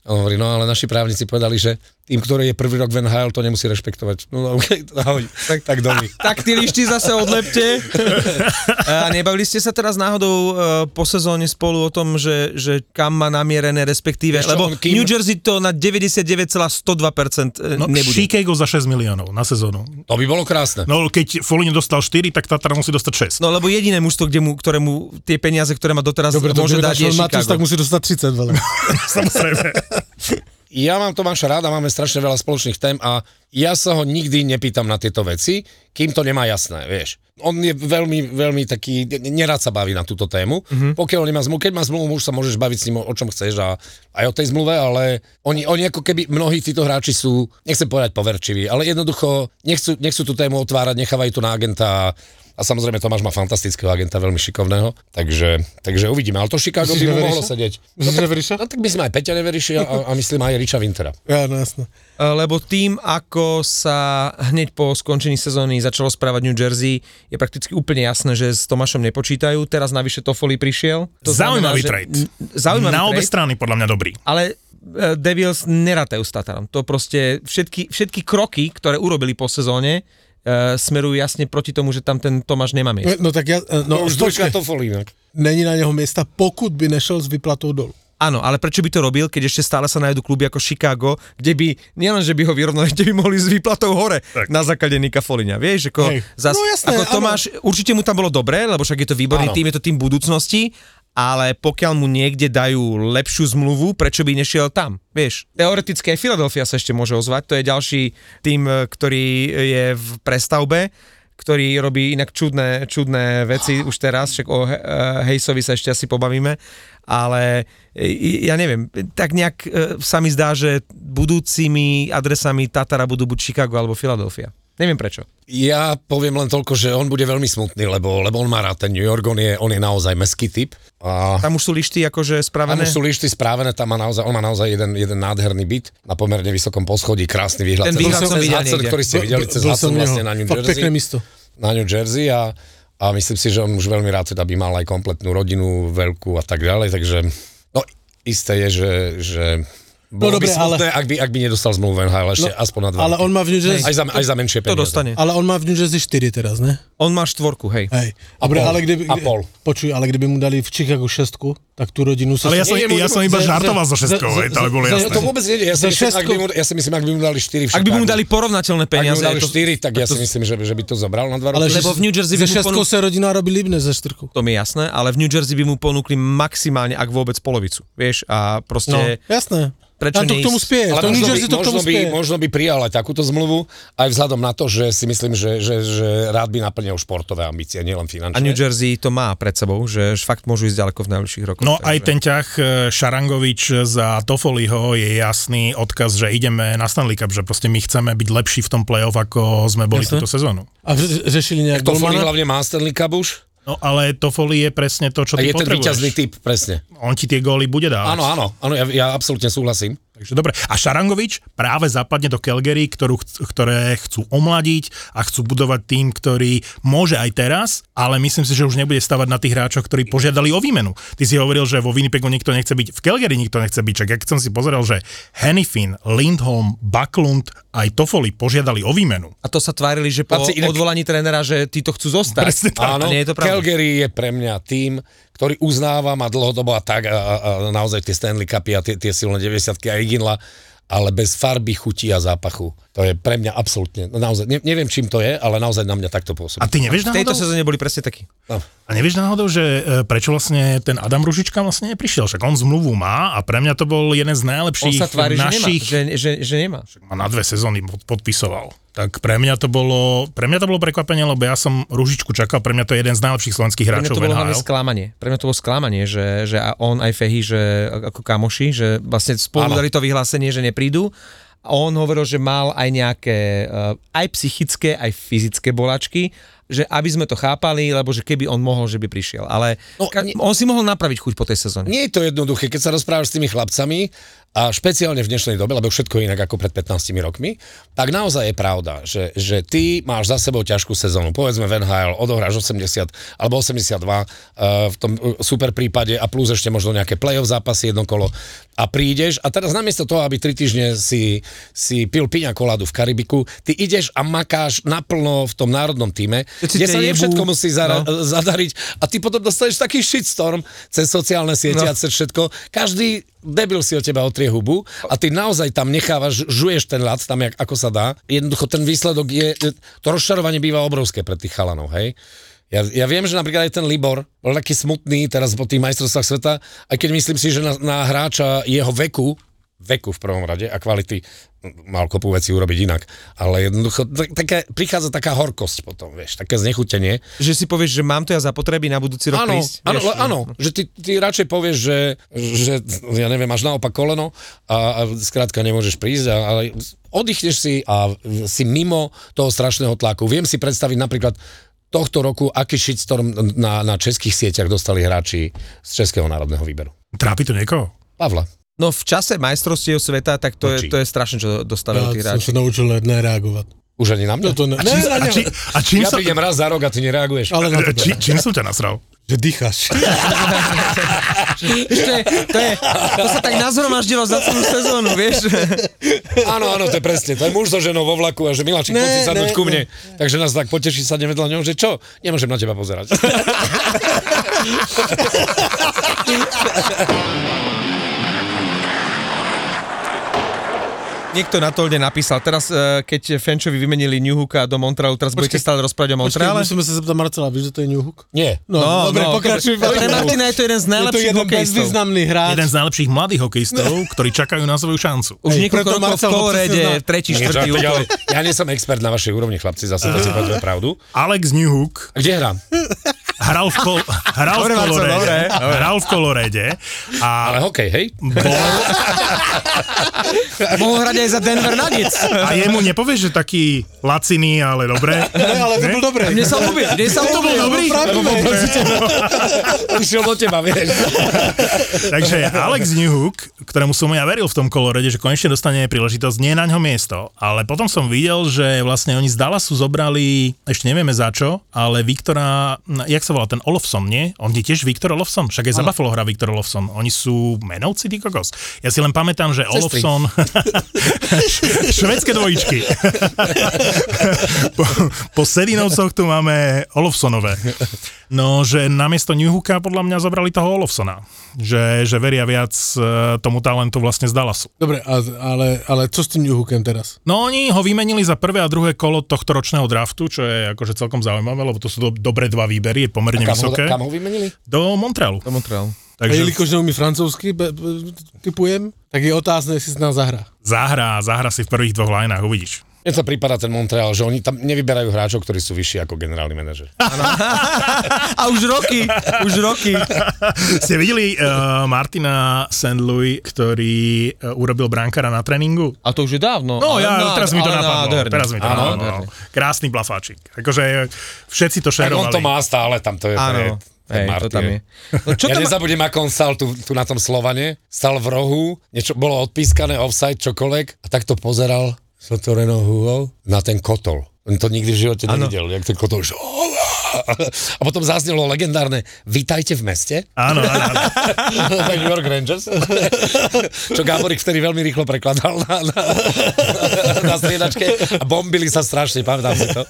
On hovorí, no ale naši právnici povedali, že tým, ktorý je prvý rok v NHL, to nemusí rešpektovať. No, no okay, ahoj, tak, tak domy. Tak tí lišti zase odlepte. A nebavili ste sa teraz náhodou uh, po sezóne spolu o tom, že, že kam má namierené, respektíve, čo, lebo on kým- New Jersey to na 99,102% No, nebude. Chicago za 6 miliónov na sezónu. To by bolo krásne. No keď Foligno dostal 4, tak Tatar musí dostať 6. No lebo jediné mužstvo, kde mu, ktorému tie peniaze, ktoré má doteraz Dobre, to môže dať, je Chicago. tak musí dostať 30 veľa. Samozrejme. Ja mám Tomáša ráda, máme strašne veľa spoločných tém a ja sa ho nikdy nepýtam na tieto veci, kým to nemá jasné, vieš. On je veľmi, veľmi taký, nerad sa baví na túto tému. Mm-hmm. Pokiaľ nemá zmluvu, keď má zmluvu, už sa môžeš baviť s ním o, o čom chceš a aj o tej zmluve, ale oni, oni ako keby, mnohí títo hráči sú, nechcem povedať poverčiví, ale jednoducho nechcú, nechcú tú tému otvárať, nechávajú to na agenta a samozrejme Tomáš má fantastického agenta, veľmi šikovného, takže, takže uvidíme. Ale to Chicago by Myslíš, mu mohlo sedieť. Že Veriša? No tak myslím aj Peťa Neveriši a, a myslím aj Riča Wintera. Ja, no jasné. Uh, lebo tým, ako sa hneď po skončení sezóny začalo správať New Jersey, je prakticky úplne jasné, že s Tomášom nepočítajú. Teraz navyše Toffoli prišiel. To Zaujímavý že- trade. Zaujímavý na obe trade, strany podľa mňa dobrý. ale e, Devils nerátajú s Tatarom. To proste všetky, všetky kroky, ktoré urobili po sezóne, e, smerujú jasne proti tomu, že tam ten Tomáš nemá miesto. No tak ja, no, No, už dvojka to folí inak. není na neho miesta, pokud by nešel s vyplatou dolu. Áno, ale prečo by to robil, keď ešte stále sa nájdú kluby ako Chicago, kde by, nielen, že by ho vyrovnali, kde by mohli s výplatou hore tak. na základe Nika Foliňa, vieš, ako, Hej. zas, No jasné, ako áno. Tomáš, určite mu tam bolo dobre, lebo však je to výborný Áno. tým, je to tým budúcnosti, ale pokiaľ mu niekde dajú lepšiu zmluvu, prečo by nešiel tam, vieš. Teoreticky aj Philadelphia sa ešte môže ozvať, to je ďalší tým, e, ktorý je v prestavbe, ktorý robí inak čudné, čudné veci už teraz, však o eh, Hejsovi sa ešte asi pobavíme, ale eh, ja neviem, tak nejak sa mi zdá, že budúcimi adresami Tatara budú buď Chicago alebo Philadelphia. Neviem prečo. Ja poviem len toľko, že on bude veľmi smutný, lebo, lebo on má rád ten New York, on je, on je naozaj meský typ. A Tam už sú lišty akože tam spravené. už sú lišty správené, tam má naozaj, on má naozaj jeden, jeden nádherný byt na pomerne vysokom poschodí, krásny výhľad. Ten výhľad cez som videl Hudson, ktorý ste videli cez Hudson som vlastne na New Jersey. pekné místo. Na New Jersey a, a myslím si, že on už veľmi rád teda by mal aj kompletnú rodinu, veľkú a tak ďalej, takže no isté je, že, že bolo dobre, by smutné, ak, by, ak by nedostal zmluvu v NHL ešte No, aspoň na dva Ale on má v New Jersey, aj, za, aj za menšie To peniaze. dostane. ale on má v New Jersey 4 teraz, ne? On má štvorku, hej. Hej. Dobre, pol. ale kdyby, A pol. Počuj, ale kdyby mu dali v Chicago šestku, tak tú rodinu sa... Ale ja som, Nie, nie, ja som iba za- žartoval za- so šestkou, hej, to bolo No, jasné. to vôbec nie, ja si, myslím, ak by mu, ja si myslím, ak by mu dali 4 v Ak by mu Chicagu. dali porovnateľné Ak by mu peniaze, dali to, 4, tak ja si myslím, že, by- to zobral na 2 Ale roky. Lebo v New Jersey by mu sa rodina robí líbne za štyrku. to mi jasné, ale v New Jersey by mu ponúkli maximálne, ak vôbec polovicu, vieš, a No, proste... jasné. Prečo to k tomu spieje. Ale To New možno, by, Jersey to možno, by, možno by prijal aj takúto zmluvu, aj vzhľadom na to, že si myslím, že, že, že rád by naplnil športové ambície, nielen finančné. A New Jersey to má pred sebou, že fakt môžu ísť ďaleko v najbližších rokoch. No aj takže- ten ťah e, Šarangovič za Tofoliho je jasný odkaz, že ideme na Stanley Cup, že proste my chceme byť lepší v tom play-off, ako sme boli Jasné. túto sezónu. A řešili nejak To Foley golmana? hlavne má Stanley Cup už No ale Toffoli je presne to, a čo ty je ten víťazný potrebuješ. typ, presne. On ti tie góly bude dávať. Áno, áno, áno ja, ja absolútne súhlasím. Takže dobre. A Šarangovič práve zapadne do Calgary, ktorú, ktoré chcú omladiť a chcú budovať tým, ktorý môže aj teraz, ale myslím si, že už nebude stavať na tých hráčoch, ktorí požiadali o výmenu. Ty si hovoril, že vo Winnipegu nikto nechce byť, v Calgary nikto nechce byť, čak ja keď som si pozrel, že Hennifin, Lindholm, Backlund aj Toffoli požiadali o výmenu. A to sa tvárili, že po inak- odvolaní trénera, že títo chcú zostať. Presne tak. Áno, nie je to pravda. Calgary je pre mňa tým, ktorý uznávam a dlhodobo a tak a, a, naozaj tie Stanley Cupy a tie, tie silné 90 a Iginla, ale bez farby, chuti a zápachu. To je pre mňa absolútne, no naozaj, ne, neviem čím to je, ale naozaj na mňa takto pôsobí. A ty nevieš V tejto náhodou? sezóne boli presne takí. No. A nevieš náhodou, že e, prečo vlastne ten Adam Ružička vlastne neprišiel? Však on zmluvu má a pre mňa to bol jeden z On najlepších sa tvári, našich... že nemá. Že, že, že nemá. a na dve sezóny pod- podpisoval. Tak pre mňa to bolo, pre mňa to bolo prekvapenie, lebo ja som Ružičku čakal, pre mňa to je jeden z najlepších slovenských Pre mňa hráčov to bolo hlavne sklamanie. Pre mňa to bolo sklamanie, že, že a on aj Fehy, že ako kamoši, že vlastne spolu dali to vyhlásenie, že neprídu. A on hovoril, že mal aj nejaké uh, aj psychické, aj fyzické bolačky, že aby sme to chápali, lebo že keby on mohol, že by prišiel. Ale No, ka- on si mohol napraviť chuť po tej sezóne. Nie je to jednoduché, keď sa rozprávaš s tými chlapcami a špeciálne v dnešnej dobe, lebo všetko je inak ako pred 15 rokmi, tak naozaj je pravda, že, že ty máš za sebou ťažkú sezónu. Povedzme v NHL, odohráš 80 alebo 82 uh, v tom uh, super prípade a plus ešte možno nejaké playoff zápasy jedno kolo a prídeš a teraz namiesto toho, aby 3 týždne si, si pil piňa koládu v Karibiku, ty ideš a makáš naplno v tom národnom týme, kde sa nie všetko musí zara- No. zadariť a ty potom dostaneš taký shitstorm cez sociálne siete No. a cez všetko. Každý debil si o teba otrie hubu a ty naozaj tam nechávaš, žuješ ten ľad tam, jak, ako sa dá. Jednoducho ten výsledok je, to rozčarovanie býva obrovské pre tých chalanov, hej. Ja, ja viem, že napríklad aj ten Libor bol taký smutný teraz po tých majstrovstvách sveta, aj keď myslím si, že na, na hráča jeho veku, veku v prvom rade a kvality mal kopu veci urobiť inak. Ale jednoducho, tak- taká, prichádza taká horkosť potom, vieš, také znechutenie. Že si povieš, že mám to ja zapotreby na budúci rok Áno, prísť. áno, vieš? le- áno, že ty, ty radšej povieš, že, že, ja neviem, máš naopak koleno a, a skrátka nemôžeš prísť, a, ale oddychneš si a si mimo toho strašného tlaku. Viem si predstaviť napríklad tohto roku, aký shitstorm na, na českých sieťach dostali hráči z Českého národného výberu. Trápi to niekoho? Pavla. No v čase majstrovstiev sveta, tak to, je, to je strašne, čo dostavili tí Ja som hráči. sa naučil nereagovať. Už ani na mňa? No to ne, A ne, čím, na a, či, a čím, Ja sa, prídem raz za rok a ty nereaguješ. ale na teba. či, čím som ťa nasral? Že dýcháš. Ešte, to, je, to sa tak nazhromaždilo za celú sezónu, vieš? Áno, áno, to je presne. To je muž so ženou vo vlaku a že Miláčik, Ne, poď si sadnúť ne, ku mne. Takže nás tak poteší sa vedľa ňou, že čo? Nemôžem na teba pozerať. Niekto na Tolde napísal, teraz eh, keď Fenčovi vymenili New Hooka do Montrealu, teraz budete stále rozprávať o Počkej, Montreale? musíme sa zeptať Marcela, vieš, že to je New Hook? Nie. No, dobre, pokračuj. to- Pre Martina je to jeden z Je to najlepších jeden hokejistov. bezvýznamný hráč. Jeden z najlepších mladých hokejistov, ktorí čakajú na svoju šancu. Už Hej, niekoľko rokov v Marcel Kolorede, tretí, štvrtý útok. ja nie som expert na vašej úrovni, chlapci, zase to si pravdu. Alex Newhook A Kde hrám? hral v, kol, hral v Dobre, Marcel, Kolorede, dobre, dobre. hral v Kolorede a Ale hokej, hej? Mohol hrať aj za Denver Nuggets. A jemu nepovieš, že taký laciný, ale dobre. Ne, ale to bol dobré. Mne sa ľúbi, mne sa To bol dobrý. Išiel do teba, vieš. Takže Alex Newhook, ktorému som ja veril v tom kolorede, že konečne dostane príležitosť, nie je na ňo miesto, ale potom som videl, že vlastne oni z Dallasu zobrali, ešte nevieme za čo, ale Viktora, hm, jak sa volá, ten Olofsson, nie? On je tiež Viktor Olofsson, však aj za Buffalo hrá Viktor Olofsson. Oni sú menovci, ty kokos. Ja si len pamätám, že Olofsson... Švedské dvojičky. po, po Sedinovcoch tu máme Olofsonové. No, že namiesto Newhooka podľa mňa zobrali toho Olofsona. Že, že veria viac e, tomu talentu vlastne z Dallasu. Dobre, ale, ale čo s tým New Hookem teraz? No oni ho vymenili za prvé a druhé kolo tohto ročného draftu, čo je akože celkom zaujímavé, lebo to sú do, dobré dva výbery, pomerne Kam ho, vysoké. kam ho vymenili? Do Montrealu. Do Montrealu. A Takže jelikož neumí francúzsky, be, be, typujem, tak je otázne, jestli si nás zahrá. zahrá, zahrá si v prvých dvoch lineách, uvidíš. Mne sa prípada ten Montreal, že oni tam nevyberajú hráčov, ktorí sú vyšší ako generálny manažer. A už roky, už roky. Ste videli uh, Martina St. Louis, ktorý uh, urobil brankára na tréningu? A to už je dávno. No, ja, nád- teraz mi to napadlo. nádherné. Teraz mi to Áno, napadlo. Krásny blafáčik. Akože všetci to Tak on šerovali. to má stále, tam to je. to Áno, ten hej, to tam je. No, čo ja tam nezabudnem, ako on stal tu, tu na tom Slovane, stal v rohu, niečo bolo odpískané, offside, čokoľvek, a takto pozeral s otvorenou húvou na ten kotol. On to nikdy v živote Áno. nevidel, jak ten kotol, že a potom zaznelo legendárne Vítajte v meste. Áno, áno, áno. New York Rangers. Čo Gáborik vtedy veľmi rýchlo prekladal na, na, na striedačke a bombili sa strašne, pamätám si to.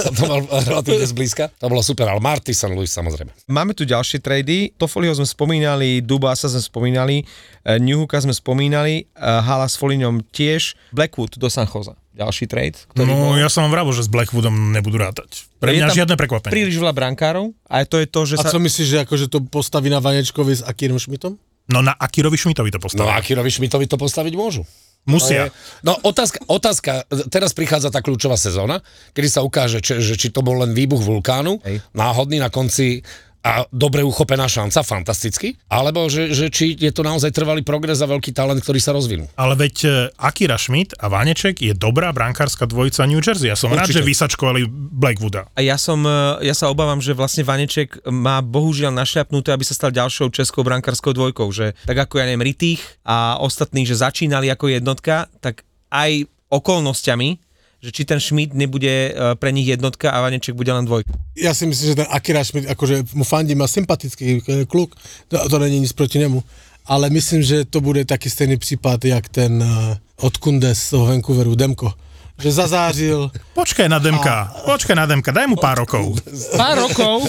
Som to mal relatívne zblízka. To bolo super, ale Marty St. Louis samozrejme. Máme tu ďalšie trady. Toffoliho sme spomínali, Dubasa sme spomínali, eh, New Hooka sme spomínali, eh, Hala s Foliňom tiež, Blackwood do San Jose. Ďalší trade, ktorý No, bol... ja som vám vravil, že s Blackwoodom nebudú rátať. Pre Je mňa tam žiadne prekvapenie. Príliš veľa brankárov a to je to, že A sa... co myslíš, že akože to postaví na Vanečkovi s Akírom Šmitom? No na Akirovi Šmitovi to No postavia. a Kirovi Šmitovi to postaviť môžu. Musia. No otázka, otázka, teraz prichádza tá kľúčová sezóna, kedy sa ukáže, či, že či to bol len výbuch vulkánu, Hej. náhodný na konci a dobre uchopená šanca, fantasticky, alebo že, že či je to naozaj trvalý progres a veľký talent, ktorý sa rozvinul. Ale veď e, Akira Schmidt a Vaneček je dobrá brankárska dvojica New Jersey. Ja som rád, Určite. že vysačkovali Blackwooda. A ja som, e, ja sa obávam, že vlastne Vaneček má bohužiaľ našľapnuté, aby sa stal ďalšou českou brankárskou dvojkou, že tak ako ja neviem, Ritých a ostatní, že začínali ako jednotka, tak aj okolnostiami, že či ten Schmidt nebude e, pre nich jednotka a Vaneček bude len dvojka. Ja si myslím, že ten Akira Schmidt, akože mu fandím, má sympatický eh, kluk, to, to není nic proti nemu. Ale myslím, že to bude taký stejný případ, jak ten uh, od Kunde z toho Vancouveru, Demko. Že zazářil, Počkaj na Demka, počkaj na Demka, daj mu pár rokov. Pár rokov,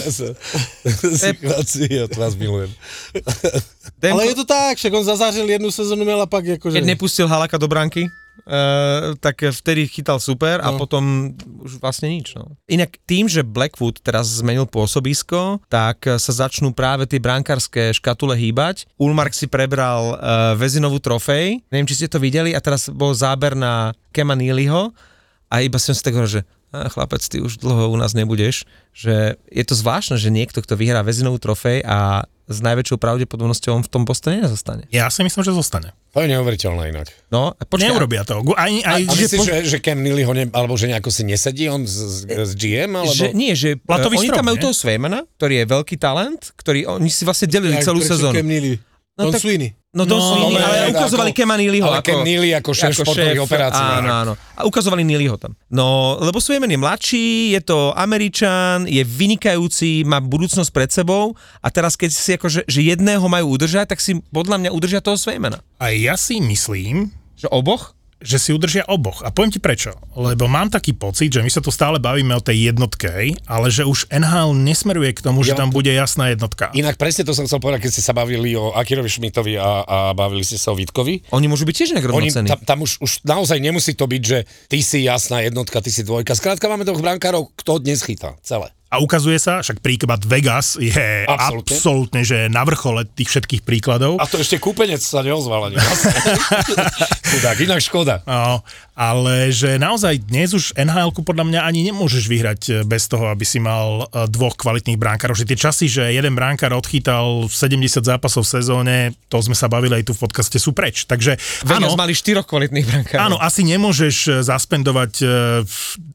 ja to vás milujem. Demko, ale je to tak, však on zazářil jednu sezonu, měl a pak jakože... keď nepustil Halaka do branky, Uh, tak vtedy chytal super a No. potom už vlastne nič. No. Inak tým, že Blackwood teraz zmenil pôsobisko, tak eh, sa začnú práve tie brankárske škatule hýbať. Ulmark si prebral uh, väzinovú trofej, neviem, či ste to videli, a teraz bol záber na Kema Neelyho a iba som si tak hovoril, že a chlapec, ty už dlho u nás nebudeš, že je to zvláštne, že niekto, kto vyhrá väzinovú trofej a s najväčšou pravdepodobnosťou on v tom Bostone nezostane. Ja si myslím, že zostane. To je neuveriteľné inak. No, a počkaj, Neurobia to. Aj, aj, A že myslíš, po- že, že Cam Neely ho ne, alebo že nejako si nesedí on z, z, z GM? Alebo... Že, nie, že Platový oni strop, tam majú toho Swemana, ktorý je veľký talent, ktorý oni si vlastne delili Jak celú sezónu. Cam Neely? No Don tak- Sweeney. No to No, no, Sweeney, ale ale ukazovali ako- Kema Neelyho ale ako, Cam Neely ako šéf športových operácií. Áno, áno. A ukazovali Neelyho tam. No, lebo Swayman je mladší, je to Američan, je vynikajúci, má budúcnosť pred sebou a teraz keď si akože, že jedného majú udržať, tak si podľa mňa udržia toho Swaymana. A ja si myslím, Že oboch? Že si udržia oboch. A poviem ti prečo. Lebo mám taký pocit, že my sa tu stále bavíme o tej jednotke, ale že už NHL nesmeruje k tomu, že Ja- tam bude jasná jednotka. Inak presne to som chcel povedať, keď ste sa bavili o Akirovi Šmitovi a, a bavili ste sa o Vítkovi. Oni môžu byť tiež nejak rovnocení. tam, tam už, už naozaj nemusí to byť, že ty si jasná jednotka, ty si dvojka. Skrátka máme dvoch brankárov, kto dnes chytá. Celé. A ukazuje sa, však príklad Vegas je Absolútne. absolútne, že na vrchole tých všetkých príkladov. A to ešte kúpenec sa neozval ani. Chudák, inak škoda. No, ale že naozaj dnes už nhl podľa mňa ani nemôžeš vyhrať e, bez toho, aby si mal e, dvoch kvalitných brankárov. Že tie časy, že jeden brankár odchytal 70 zápasov v sezóne, to sme sa bavili aj tu v podcaste, sú preč. Takže Vegas áno, mali štyroch kvalitných brankárov. Áno, asi nemôžeš e, zaspendovať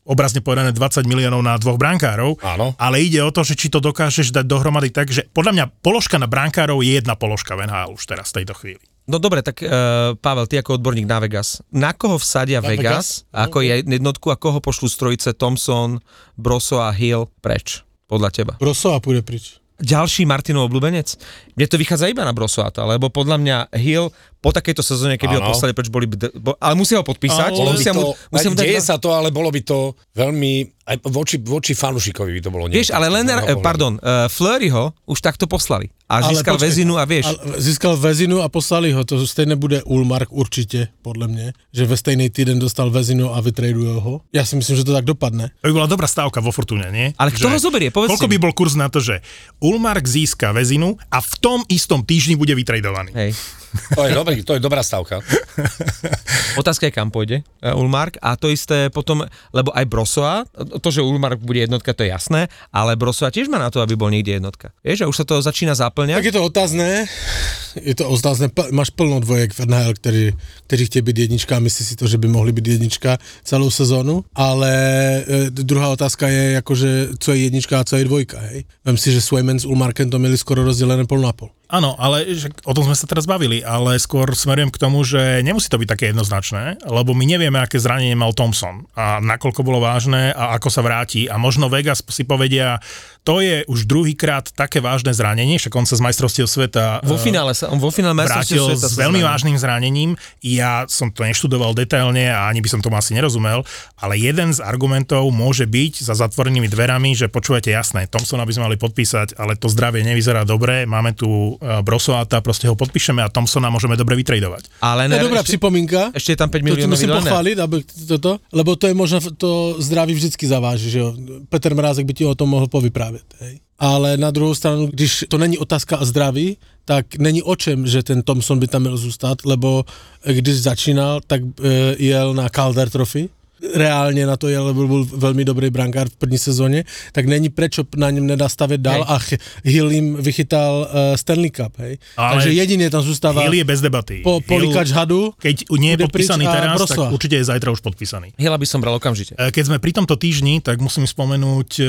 obrazne povedané 20 miliónov na dvoch brankárov, Áno. ale ide o to, že či to dokážeš dať dohromady tak, že podľa mňa položka na brankárov je jedna položka v NHL už teraz v tejto chvíli. No dobre, tak uh, Pavel, ty ako odborník na Vegas. Na koho vsadia Na Vegas, Vegas? ako je jednotku a koho pošlú z trojice Thompson, Broso a Hill preč? Podľa teba. Brosova pôjde prič. Ďalší Martinov obľúbenec? Mne to vychádza iba na Brosoata, lebo podľa mňa Hill po takejto sezóne, keby ho Áno. poslali preč, boli by, bo, ale musia ho podpísať. By musia to, mu, musia mu dať deje dva- sa to, ale bolo by to veľmi, aj voči, voči fanušikovi by to bolo Vieš, ale len, pardon, uh, Fleuryho už takto poslali. A Ale získal počkej, väzinu a vieš, Ale získal väzinu a poslali ho, to stejne bude Ulmark určite, podľa mňa, že ve stejný týden dostal väzinu a vytredujú ho. Ja si myslím, že to tak dopadne. To by bola dobrá stávka vo Fortune, nie? Ale kto ho zoberie? Povedzte Koľko by bol kurz na to, že Ulmark získa väzinu a v tom istom týždni bude vytredovaný. hej. To je, dobrý, to je dobrá stavka. Otázka je, kam pôjde uh, Ulmark a to isté potom, lebo aj Brosoa, to, že Ulmark bude jednotka, to je jasné, ale Brosoa tiež má na to, aby bol niekde jednotka. Vieš, a už sa to začína zaplňať. Tak je to otázne, je to otázne, máš plno dvojek v NHL, ktorí, ktorí chtějí byť jednička a myslí si to, že by mohli byť jednička celou sezónu, ale e, druhá otázka je, akože, co je jednička a co je dvojka, hej. Vem si, že Swayman s Ulmarkem to měli skoro rozdelené pol na pol. Áno, ale že, o tom sme sa teraz bavili, ale skôr smerujem k tomu, že nemusí to byť také jednoznačné, lebo my nevieme, aké zranenie mal Thompson a nakoľko bolo vážne a ako sa vráti. A možno Vegas si povedia, to je už druhýkrát také vážne zranenie, však on sa z majstrovstiev sveta Vo eh, finále sa, on vo finále vrátil sveta s veľmi zranil. vážnym zranením. Ja som to neštudoval detailne a ani by som tomu asi nerozumel, ale jeden z argumentov môže byť za zatvorenými dverami, že počúvate jasné, Thompsona by sme mali podpísať, ale to zdravie nevyzerá dobre, máme tu eh, Brosoata, proste ho podpíšeme a Thompsona môžeme dobre vytredovať. Ale To je ne, dobrá ešte, připomínka. ešte je tam 5 To ti miliónový musím pochváliť, aby toto, lebo to je možno, to zdraví vždycky zaváži, že jo. Peter Mrázek by ti o tom mohl hej. Ale na druhou stranu, když to není otázka zdraví, tak není o čem, že ten Thompson by tam měl zůstat, lebo eh, když začínal, tak e, jel na Calder Trophy, reálně na to jel, lebo byl velmi dobrý brankár v první sezóně, tak není prečo na něm nedá stavět dál Hej. a Ch- Hill jim vychytal uh, Stanley Cup, hej. Ale Takže jedině tam zůstává Hill je bez debaty. po, polikač hadu, keď nie je podpísaný teraz, Brosova. tak určite je zajtra už podpísaný. Hila by som bral okamžite. E, Keď sme pri tomto týždni, tak musím spomenúť e,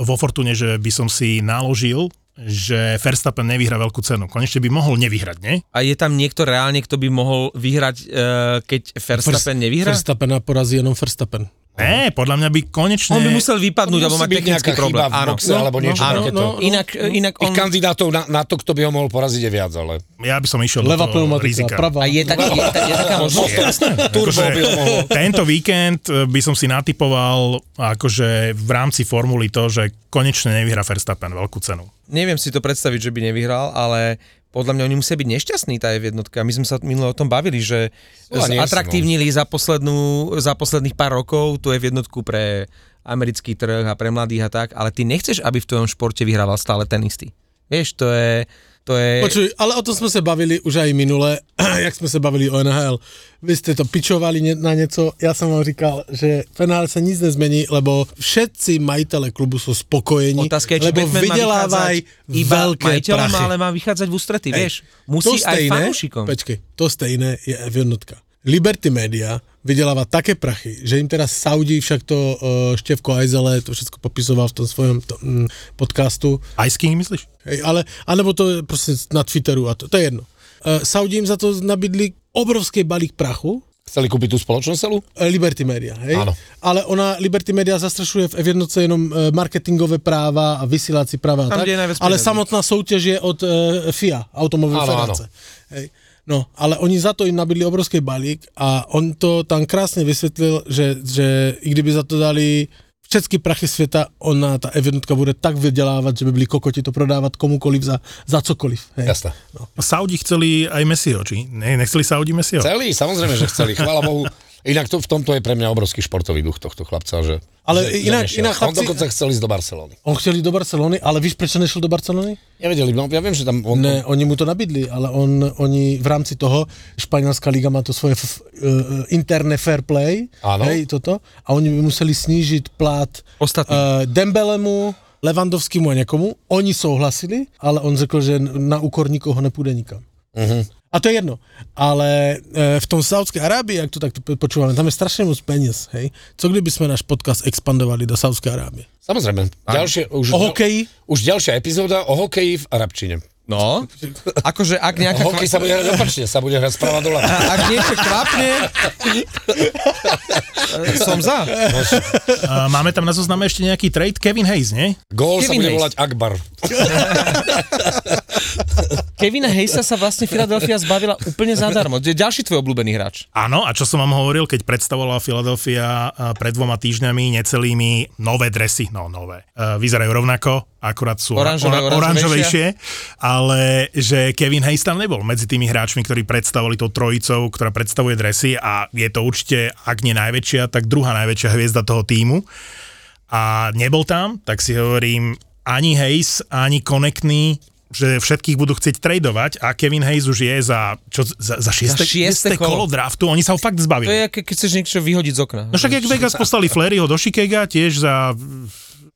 vo Fortune, že by som si naložil, že Verstappen nevyhrá veľkú cenu. Konečne by mohol nevyhrať, nie? A je tam niekto reálne, kto by mohol vyhrať, uh, keď Verstappen nevyhrá? Verstappena porazí jenom Verstappen. Ne, podľa mňa by konečne... On by musel vypadnúť, alebo mať technický problém. chyba v Áno. boxe, alebo niečo áno, takéto. no, no. Inak, inak Ich on... kandidátov na, na to, kto by ho mohol poraziť je viac, ale... Ja by som išiel Levá do toho rizika. pravá. A je, tak, je, tak, je taká možnosť? Turbo Akože by ho mohol. Tento víkend e, by som si natypoval akože v rámci formuly to, že konečne nevyhrá Verstappen veľkú cenu. Neviem si to predstaviť, že by nevyhral, ale podľa mňa oni musia byť nešťastní, tá je jednotka. My sme sa minule o tom bavili, že No a sú, no. atraktívnili za, poslednú, za posledných pár rokov tu je v jednotku pre americký trh a pre mladých a tak, ale ty nechceš, aby v tvojom športe vyhrával stále ten istý. Vieš, to je... To je... Počuj, ale o tom jsme se bavili už aj minule, jak jsme se bavili o NHL. Vy jste to pičovali na něco, já jsem vám říkal, že v NHL se nic nezmění, lebo všetci majitele klubu jsou spokojení, Otázka je, lebo Batman iba veľké majiteľom, prachy. ale má vychádzať v ústrety, vieš. Musí to aj stejné, fanúšikom. Počkej, to stejné je F1. Liberty Media vydělává také prachy, že jim teda Saudí, však to uh, Števko Ajzele, to všechno popisoval v tom svojom to, mm, podcastu, Ice King, myslíš? hej, ale, anebo to je prostě na Twitteru a to, to je jedno. Uh, Saudi jim za to nabídli obrovský balík prachu, Chceli kúpiť tú spoločnosť celú? eh, Liberty Media, hej? Áno. Ale ona, Liberty Media zastrašuje v F1 jenom marketingové práva a vysílací práva. a Tam, tak, ale samotná soutěž je od uh, FIA, Automobilové Áno, federace. Hej. No, ale oni za to im nabídli obrovský balík a on to tam krásně vysvětlil, že, že i kdyby za to dali všechny prachy světa, ona, ta F1 bude tak vydělávat, že by byli kokoti to prodávat komukoliv za, za cokoliv. Hej. Jasné. Saudi chceli aj Messiho, či? Ne, nechceli Saudi Messiho? Chceli, samozrejme, že chceli. Chvála Bohu. Inak to, v tomto je pre mňa obrovský športový duch tohto chlapca, že, Ale že, inak- že nešiel. inak On chlapci- dokonca chcel ísť do Barcelony. On chtěl jít do Barcelony, ale víš, proč nešel do Barcelony? Nevedeli, no ja viem, že tam on, Ne, oni mu to nabídli, ale on, oni v rámci toho, španělská liga má to svoje f, f, uh, interné fair play, Áno. hej, toto, a oni by museli snížit plát Ostatní. uh, Dembelemu, Levandovskému a někomu. Oni souhlasili, ale on řekl, že na úkor nikoho nepůjde nikam. uh-huh. A to je jedno. Ale e, v tom Saudské Arábii, jak to takto počúvame, tam je strašne moc peniaz, hej. Co kdyby sme náš podcast expandovali do Saudské Arábie? Samozrejme. Ďalšie, už, O hokeji? Už ďalšia epizóda o hokeji v Arabčine. No, akože ak nejaká... Hokej sa bude hrať opačne, sa bude hrať sprava doľava. Ak niečo klapne, som za. A máme tam na zozname ešte nejaký trade, Kevin Hayes, nie? Gól sa Kevin bude Hayes. volať Akbar. Kevina Hayesa sa vlastne Philadelphia zbavila úplne zadarmo. Je ďalší tvoj obľúbený hráč. Áno, a čo som vám hovoril, keď predstavovala Philadelphia pred dvoma týždňami necelými nové dresy, no nové, e, vyzerajú rovnako, akurát sú Oranžové, oranžovejšie, ale že Kevin Hayes tam nebol medzi tými hráčmi, ktorí predstavovali tou trojicou, ktorá predstavuje dresy a je to určite, ak nie najväčšia, tak druhá najväčšia hviezda toho týmu. A nebol tam, tak si hovorím, ani Hayes, ani Konekný že všetkých budú chcieť tradovať a Kevin Hayes už je za, čo, za, za šieste, Za šieste kolo. kolo. draftu, oni sa ho fakt To zbavili. je, ako keď chceš niečo vyhodiť z okna. No však jak Vegas poslali Fleryho do Chicaga, tiež za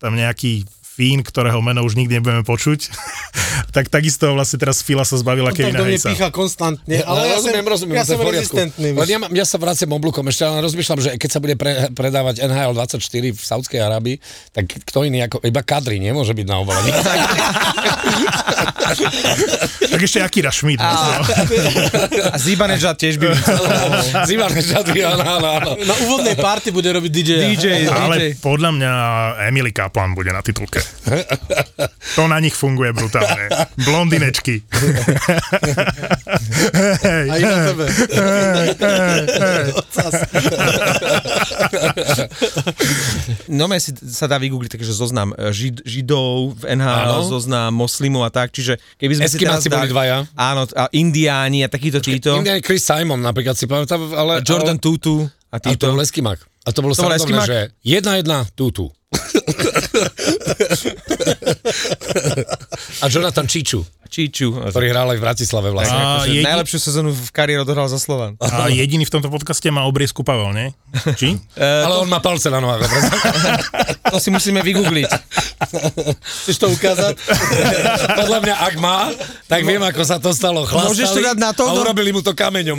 tam nejaký Fín, ktorého meno už nikdy nebudeme počuť, tak takisto vlastne teraz Fila sa zbavila tak Kevina Hayesa. pícha konstantne, Ale ale ja rozumiem, som, rozumiem, ja som rezistentný. Len ja, ja sa vraciam oblúkom ešte, ale rozmýšľam, že keď sa bude pre, predávať NHL 24 v Saudskej Arábii, tak kto iný ako, iba kadri nemôže byť na obale. Tak ešte Akira Schmidt. vlastne. A Zibanejad tiež by Zimárne žady, áno, áno, áno. Na úvodnej party bude robiť DJ. DJ, DJ. Ale podľa mňa Emily Kaplan bude na titulke. To na nich funguje brutálne. Blondinečky. Hej, A na tebe. No si sa dá vygoogliť, takže zoznam e, žid, židov v NHL, Áno. zoznam moslimov a tak, čiže keby sme si teraz Eskimáci boli dvaja. Áno, a indiáni a takýto títo. Indian Chris Simon napríklad si pamätám, ale... Jordan ale, Tutu a to títo. bol Eskimak. A to bolo To Eskimak? že jedna jedna tutu. a Jonathan Čiču, Čiču. ktorý hral aj v Bratislave vlastne. A Akože jedi- Najlepšiu sezónu v kariére odohral za Slovan. A jediný v tomto podcaste má obriezku Pavel, nie? Či? Ale on má palce na nohách. To si musíme vygoogliť. Chceš to ukázať? Podľa mňa, ak má, tak viem, ako sa to stalo. Chlastali Môžeš to dať na to? A No. urobili mu to kameňom.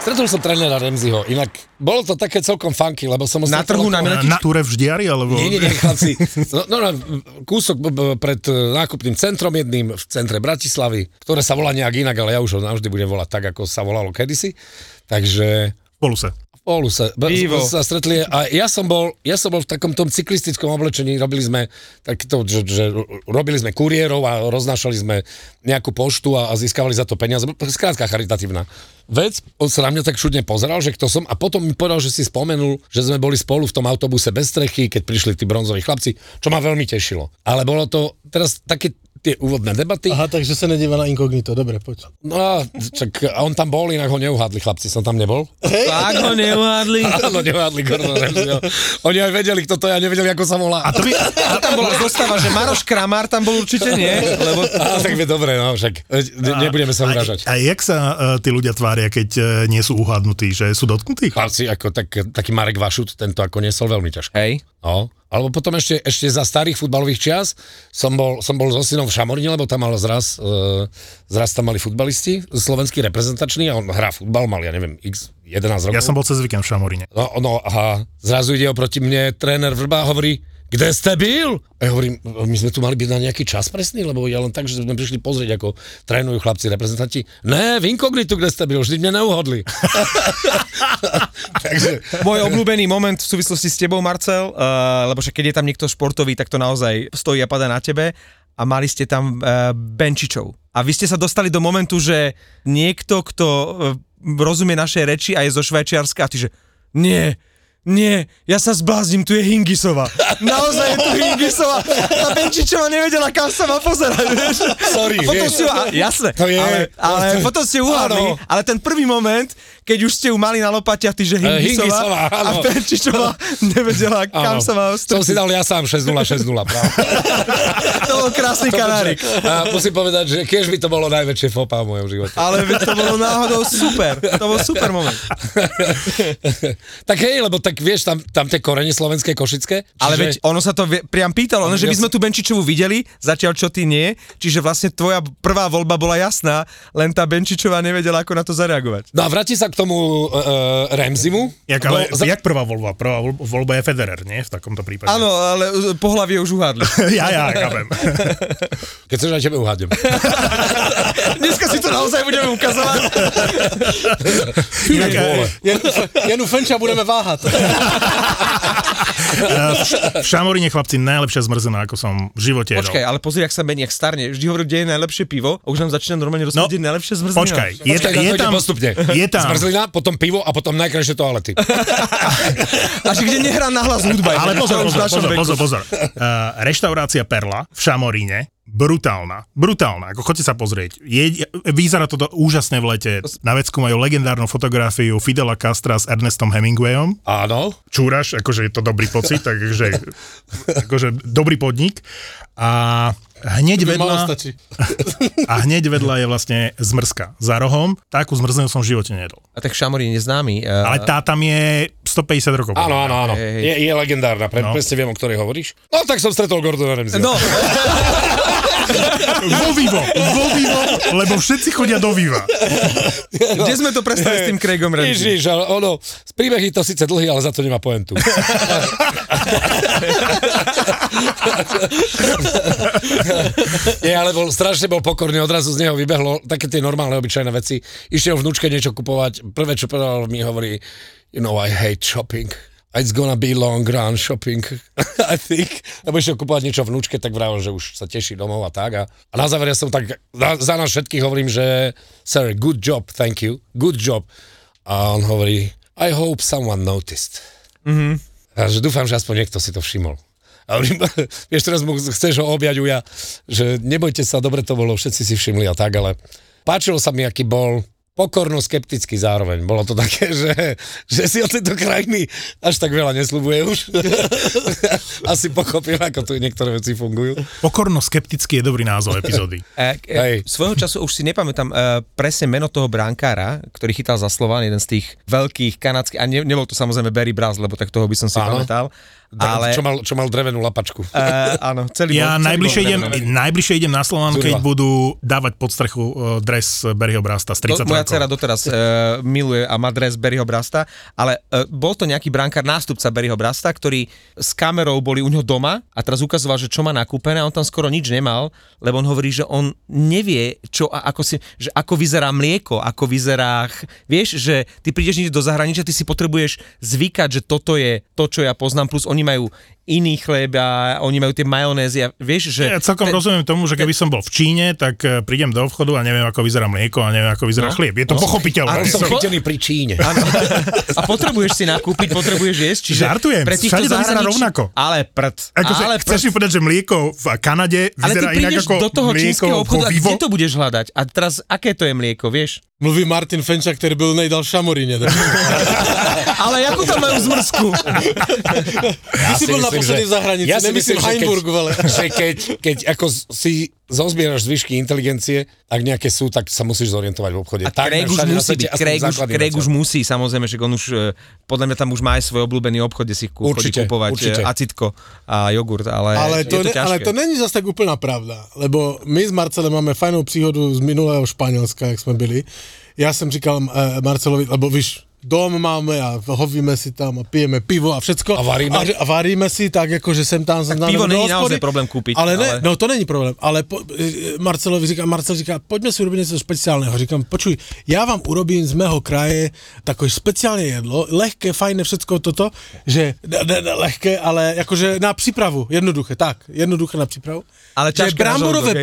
Stretol som trénera Remziho, inak bolo to také celkom funky, lebo som Na trhu na okolo- Miletič- Na túre v Ždiari, alebo... Nie, nie, nie, chlapci. No, no, no, kúsok pred e, nákupným centrom jedným v centre Bratislavy, ktoré sa volá nejak inak, ale ja už ho navždy budem volať tak, ako sa volalo kedysi. Takže Spolu spolu sa, Pivo. sa stretli a ja som bol, ja som bol v takom tom cyklistickom oblečení, robili sme takto, že, že robili sme kuriérov a roznášali sme nejakú poštu a, a získavali za to peniaze, skrátka charitatívna vec. On sa na mňa tak čudne pozeral, že kto som a potom mi povedal, že si spomenul, že sme boli spolu v tom autobuse bez strechy, keď prišli tí bronzoví chlapci, čo ma veľmi tešilo. Ale bolo to teraz také tie úvodné debaty. Aha, takže sa nedíva na inkognito. Dobre, poď. No a čak, a on tam bol, inak ho neuhádli chlapci, som tam nebol. Tak ho neuhádli. Áno, neuhádli Gordon Ramsayho. Oni aj vedeli, kto to je a nevedeli, ako sa volá. A to by, A tam bola zostava, že Maroš Kramár tam bol určite nie, lebo Á, tak je dobre, no však ne, nebudeme sa uražať. A, a jak sa uh, tí ľudia tvária, keď uh, nie sú uhádnutí, že sú dotknutí? Chlapci, ako tak, taký Marek Vašut, tento ako nesol veľmi ťažko. Hej. No. Alebo potom ešte, ešte za starých futbalových čias som bol, som bol so synom v Šamorine, lebo tam mal zraz, e, zraz tam mali futbalisti, slovenský reprezentačný a on hrá futbal, mal, ja neviem, x 11 rokov. Ja som bol cez víkend v Šamoríne. No, no a zrazu ide oproti mne tréner Vrba a hovorí, kde ste byl? A ja hovorím, my sme tu mali byť na nejaký čas presný, lebo ja len tak, že sme prišli pozrieť, ako trénujú chlapci reprezentanti. Ne, v inkognitu, kde ste byl, vždy mňa neuhodli. Takže, Môj obľúbený moment v súvislosti s tebou, Marcel, uh, lebo že keď je tam niekto športový, tak to naozaj stojí a padá na tebe a mali ste tam uh, Benčičov. A vy ste sa dostali do momentu, že niekto, kto uh, rozumie našej reči a je zo Švajčiarska a ty že nie, nie, ja sa zblázním, tu je Hingisova. Naozaj je tu Hingisova. A Benčičova nevedela, kam sa má pozerať, vieš. Sorry, a potom vieš. si ju, a, jasné, To je- ale, ale to- potom si ju ale ten prvý moment, keď už ste ju mali na ty, že Eh, Hingisová a áno. Benčičová nevedela, kam Áno. sa má Som si ostrčiť. dal ja sám 6-0, 6-0, práve. To bol krásny kanárik. A musím povedať, že keď by to bolo najväčšie fopa v mojom živote. Ale to bolo náhodou super. To bol super moment. tak hej, lebo tak vieš, tam, tam tie korene slovenské, košické. Ale čiže- veď ono sa to vie, priam pýtalo, ono, že by sme tú Benčičovú videli, zatiaľ čo ty nie, čiže vlastne tvoja prvá voľba bola jasná, len tá Benčičová nevedela, ako na to zareagovať. No a vráti sa k tomu uh, Remzimu. Jak, ale, za- jak prvá voľba? Prvá voľba- je Federer, nie? V takomto prípade. Áno, ale pohlavie už uhádli. ja, ja, chápem. Keď chceš, aj tebe uhádnem. Dneska si to naozaj budeme ukazovať. Inak, vole. Jenu, Jenu Fenča budeme váhať. v Šamoríne, chlapci, najlepšia zmrzená, ako som v živote jedol. Počkaj, ale pozri, ak sa mení, ak starne. Vždy hovorí, kde je najlepšie pivo a už nám začína normálne rozprávať, kde je najlepšie zmrzlina. No, Počkaj, je, je, ide tam, postupne. je tam, Zmrzlina, potom pivo a potom najkrajšie toalety. A že kde nehrá nahlas hudba. ale pozor, pozor, pozor, pozor, pozor. Uh, reštaurácia Perla v Šamoríne, brutálna, brutálna, ako chodte sa pozrieť. Je, vyzerá toto úžasne v lete. Na vecku majú legendárnu fotografiu Fidela Castra s Ernestom Hemingwayom. Áno. čúraš, akože je to dobrý pocit, takže akože dobrý podnik. A hneď vedľa, a hneď vedľa je vlastne zmrzka. Za rohom, takú zmrznenú som v živote nedol. A tak Šamorín je známy. Uh, Ale tá tam je 150 rokov. Áno, áno, áno. Je, je legendárna, pre, No. presne viem, o ktorej hovoríš. No tak som stretol Gordona Ramsayho. No, Vo vivo, vo vivo, lebo všetci chodia do viva. kde sme to prestali s tým Craigom Ramsey? Ježiš, ale ono, z príbehy to síce dlhý, ale za to nemá poentu. Nie, ale bol, strašne bol pokorný, odrazu z neho vybehlo také tie normálne, obyčajné veci. Išiel vnúčke niečo kupovať, prvé, čo povedal, mi hovorí, you know, I hate shopping. It's gonna be long run shopping, I think. Lebo išiel kupovať niečo vnúčke, tak vravel, že už sa teší domov a tak. A, a na záver ja som tak, na, za nás všetkých hovorím, že sir, good job, thank you, good job. A on hovorí, I hope someone noticed. Mm-hmm. A že dúfam, že aspoň niekto si to všimol. A hovorím, vieš, teraz mu chceš ho objať uja, že nebojte sa, dobre to bolo, všetci si všimli a tak, ale páčilo sa mi, aký bol pokorno skeptický zároveň. Bolo to také, že, že si od tejto krajiny až tak veľa nesľubuje už. Asi pochopil, ako tu niektoré veci fungujú. Pokorno-skeptický je dobrý názov epizódy. E, Hej. e, svojho času už si nepamätám e, presne meno toho bránkára, ktorý chytal za Slovan, jeden z tých veľkých kanadských, a ne, nebol to samozrejme Barry Braz, lebo tak toho by som si Áno. pamätal. Ale... Čo, mal, čo mal drevenú lapačku. e, áno, celý Ja bol, celý najbližšie bol idem, drevený. najbližšie idem na Slovan, Zúriva. keď budú dávať pod strechu uh, dres Berryho Brasta z To, 30 moja dcera doteraz e, miluje a má dres Berryho Brasta, ale e, bol to nejaký brankár, nástupca Berryho Brasta, ktorý s kamerou boli u ňoho doma a teraz ukazoval, že čo má nakúpené a on tam skoro nič nemal, lebo on hovorí, že on nevie, čo a ako si, že ako vyzerá mlieko, ako vyzerá, vieš, že ty prídeš niekde do zahraničia, ty si potrebuješ zvykať, že toto je to, čo ja poznám, plus oni majú iný chleb a oni majú tie majonézy a vieš, že... Ja celkom ten- rozumiem tomu, že keby som bol v Číne, tak eh, prídem do obchodu a neviem, ako vyzerá mlieko a neviem, ako vyzerá No. chlieb. Je to No. pochopiteľné. A Som som- chytený pri Číne. Áno. A potrebuješ si nakúpiť, potrebuješ jesť. Čiže Žartujem, pre všade to vyzerá rovnako. Ale prd. Akože, ale chceš prd. mi povedať, že mlieko v Kanade Ale ty vyzerá inak ako do toho mlieko čínskeho vo obchodu a Vivo? kde to budeš hľadať? A teraz, aké to je mlieko, vieš? Mluví Martin Fenča, ktorý byl nejdal v Šamoríne. Ale ako tam majú zmrzku? Ty si bol naposledy v zahraničí, ja si nemyslím myslím, že keď, Heinburg, vele. že keď, keď ako si zozbieraš zvyšky inteligencie, ak nejaké sú, tak sa musíš zorientovať v obchode. A Craig už musí byť, Craig už, Craig už musí, samozrejme, že on už, e, podľa mňa tam už má aj svoj obľúbený obchod, kde si kú, chodí Určite, kúpovať určite. e, acitko a jogurt, ale, Ale to, je to ne, ale to není zase tak úplná pravda, lebo my s Marcelem máme fajnou příhodu z minulého Španělska, jak jsme byli. Já jsem říkal uh, Marcelovi, lebo víš, dom máme a hovíme si tam a pijeme pivo a všecko. A varíme? A, a varíme si tak, jako že sem tam... Tak pivo není naozaj problém kúpiť, Ale, ne, ale- no to není problém, ale po, e, Marcelovi říká, Marcel říká, pojďme si urobiť něco špeciálneho. Říkám, počuj, já vám urobím z mého kraje takové špeciálne jedlo, lehké, fajné, všetko toto, že ne, ne, ne, lehké, ale jakože na přípravu, jednoduché, tak, jednoduché na přípravu. Ale že bramborové hej?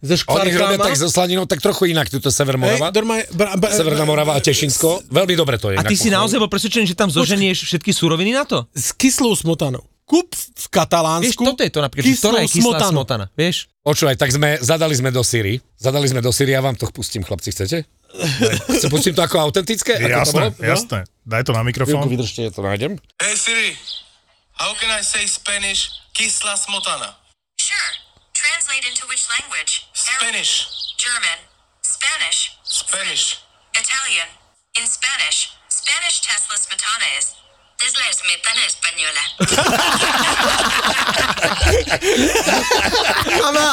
Ze Oni ich robia škvarkama. tak so slaninou, tak trochu inak, túto Sever Morava. Hej, normálne, bra, bra, Severná Morava a Tešinsko. Veľmi dobre to je. A ty si naozaj bol presvedčený, že tam zoženieš všetky suroviny na to? s kyslou smotanou. Kup v Katalánsku. Vieš, toto je to napríklad, že ktorá je kyslá smotana, vieš? Počúvaj, tak sme, zadali sme do Syrii. Zadali sme do Syrii, ja vám to pustím, chlapci, chcete? Si pustím to ako autentické? Ako to Jasné, bolo? jasné. Daj to na Chvíľku mikrofón. vydržte, ja to nájdem. Hey Siri, how can I say Spanish kisla smotana? Sure. Translate into which language? Spanish. German. Spanish. Spanish. Italian. In Spanish, Spanish Tesla smetana is Tesla smetana española.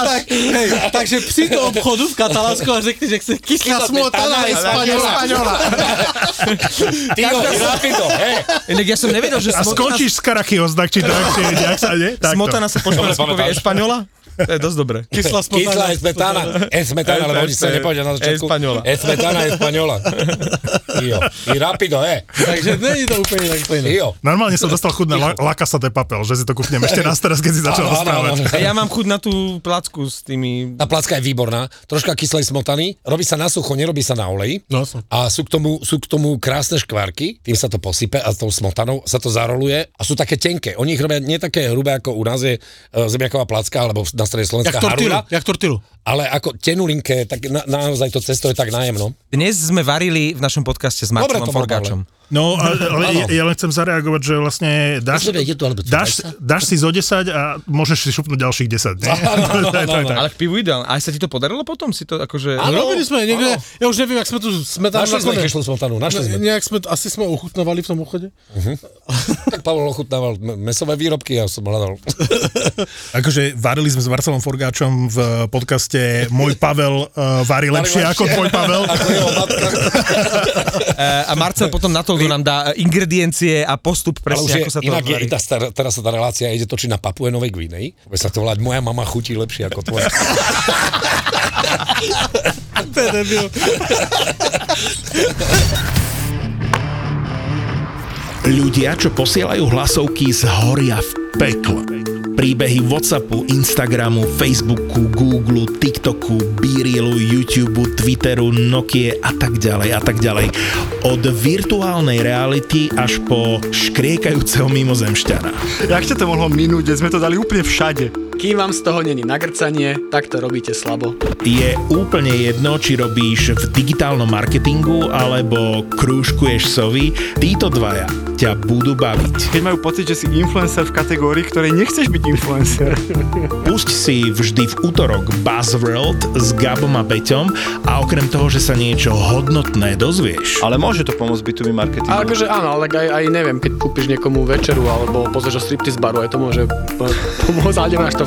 Tak, hej, takže psi do obchodu v Katalánsku a řekni, že chce kyslá smotana espaňola. Tigo, rapido, hej. Inak ja som nevedel, že A skončíš s Karachios, tak či tak, či nejak sa, nie? Smotana sa po španielsku Dobre, povie pamätáš. To je dosť dobré. Kyslá smotana. Kyslá je smetana. E smetana, lebo oni sa nepovedia na začiatku. Espaniola. E smetana, espaniola. Jo. I rapido, e. Takže není to úplne tak stejné. Jo. Normálne som dostal chuť na La, La Casa de Papel, že si to kúpnem ešte raz teraz, keď si začal rozprávať. ja mám chuť na tú placku s tými... Tá placka je výborná, troška kyslej smotany, robí sa na sucho, nerobí sa na oleji. No. A sú k, tomu, sú k tomu krásne škvárky, tým sa to posype a s tou smotanou sa to zaroluje a sú také tenké. Oni ich robia nie také hrubé, ako u nás je uh, zemiaková placka, alebo na Jak Slovenska tortilu, jak tortilu. ale ako tenulinké, tak na, naozaj to cesto je tak nájemno. Dnes sme varili v našom podcaste s bolo, Forgáčom. No, ale, ale ja, ja len chcem zareagovať, že vlastne dáš, je tu, dáš, dáš si zo 10 a môžeš si šupnúť ďalších 10. Nie? To je- to je tak. Ale k pivu ideálne. Aj sa ti to podarilo potom? Si to akože... Áno. Robili sme niekde, ja už neviem, jak sme tu smetanu Našli sme kyslú smotanu, našli sme. Nejak sme, asi sme ochutnávali v tom obchode. Tak Pavel ochutnával mesové výrobky ja som hľadal. Akože varili sme s Marcelom Forgáčom v podcaste Môj Pavel uh, varí lepšie ako tvoj Pavel. Matka. A Marcel potom na to nám dá e, ingrediencie a postup Ale už presne, je, ako sa to inak je, tá, star- teraz sa tá relácia ide točiť na Papue Novej Gvineji. Bude sa to volať Moja mama chutí lepšie ako tvoja. To je debil. Ľudia, čo posielajú hlasovky, zhoria v pekle. Príbehy Whatsappu, Instagramu, Facebooku, Google, TikToku, Beerilu, YouTube, Twitteru, Nokie a tak ďalej a tak ďalej. Od virtuálnej reality až po škriekajúceho mimozemšťana. Jak ťa to mohlo minúť, sme to dali úplne všade? Kým vám z toho není nagrcanie, tak to robíte slabo. Je úplne jedno, či robíš v digitálnom marketingu alebo krúžkuješ sovy, títo dvaja ťa budú baviť. Keď majú pocit, že si influencer v kategórii, ktorej nechceš byť influencer. Pusť si vždy v útorok Buzzworld s Gabom a Peťom a okrem toho, že sa niečo hodnotné dozvieš, Ale môže to pomôcť B2B marketingu. A akože áno, ale aj, aj neviem, keď kúpiš niekomu večeru alebo pozrieš o striptease baru, aj to môže po- pomôcť, ale nemáš to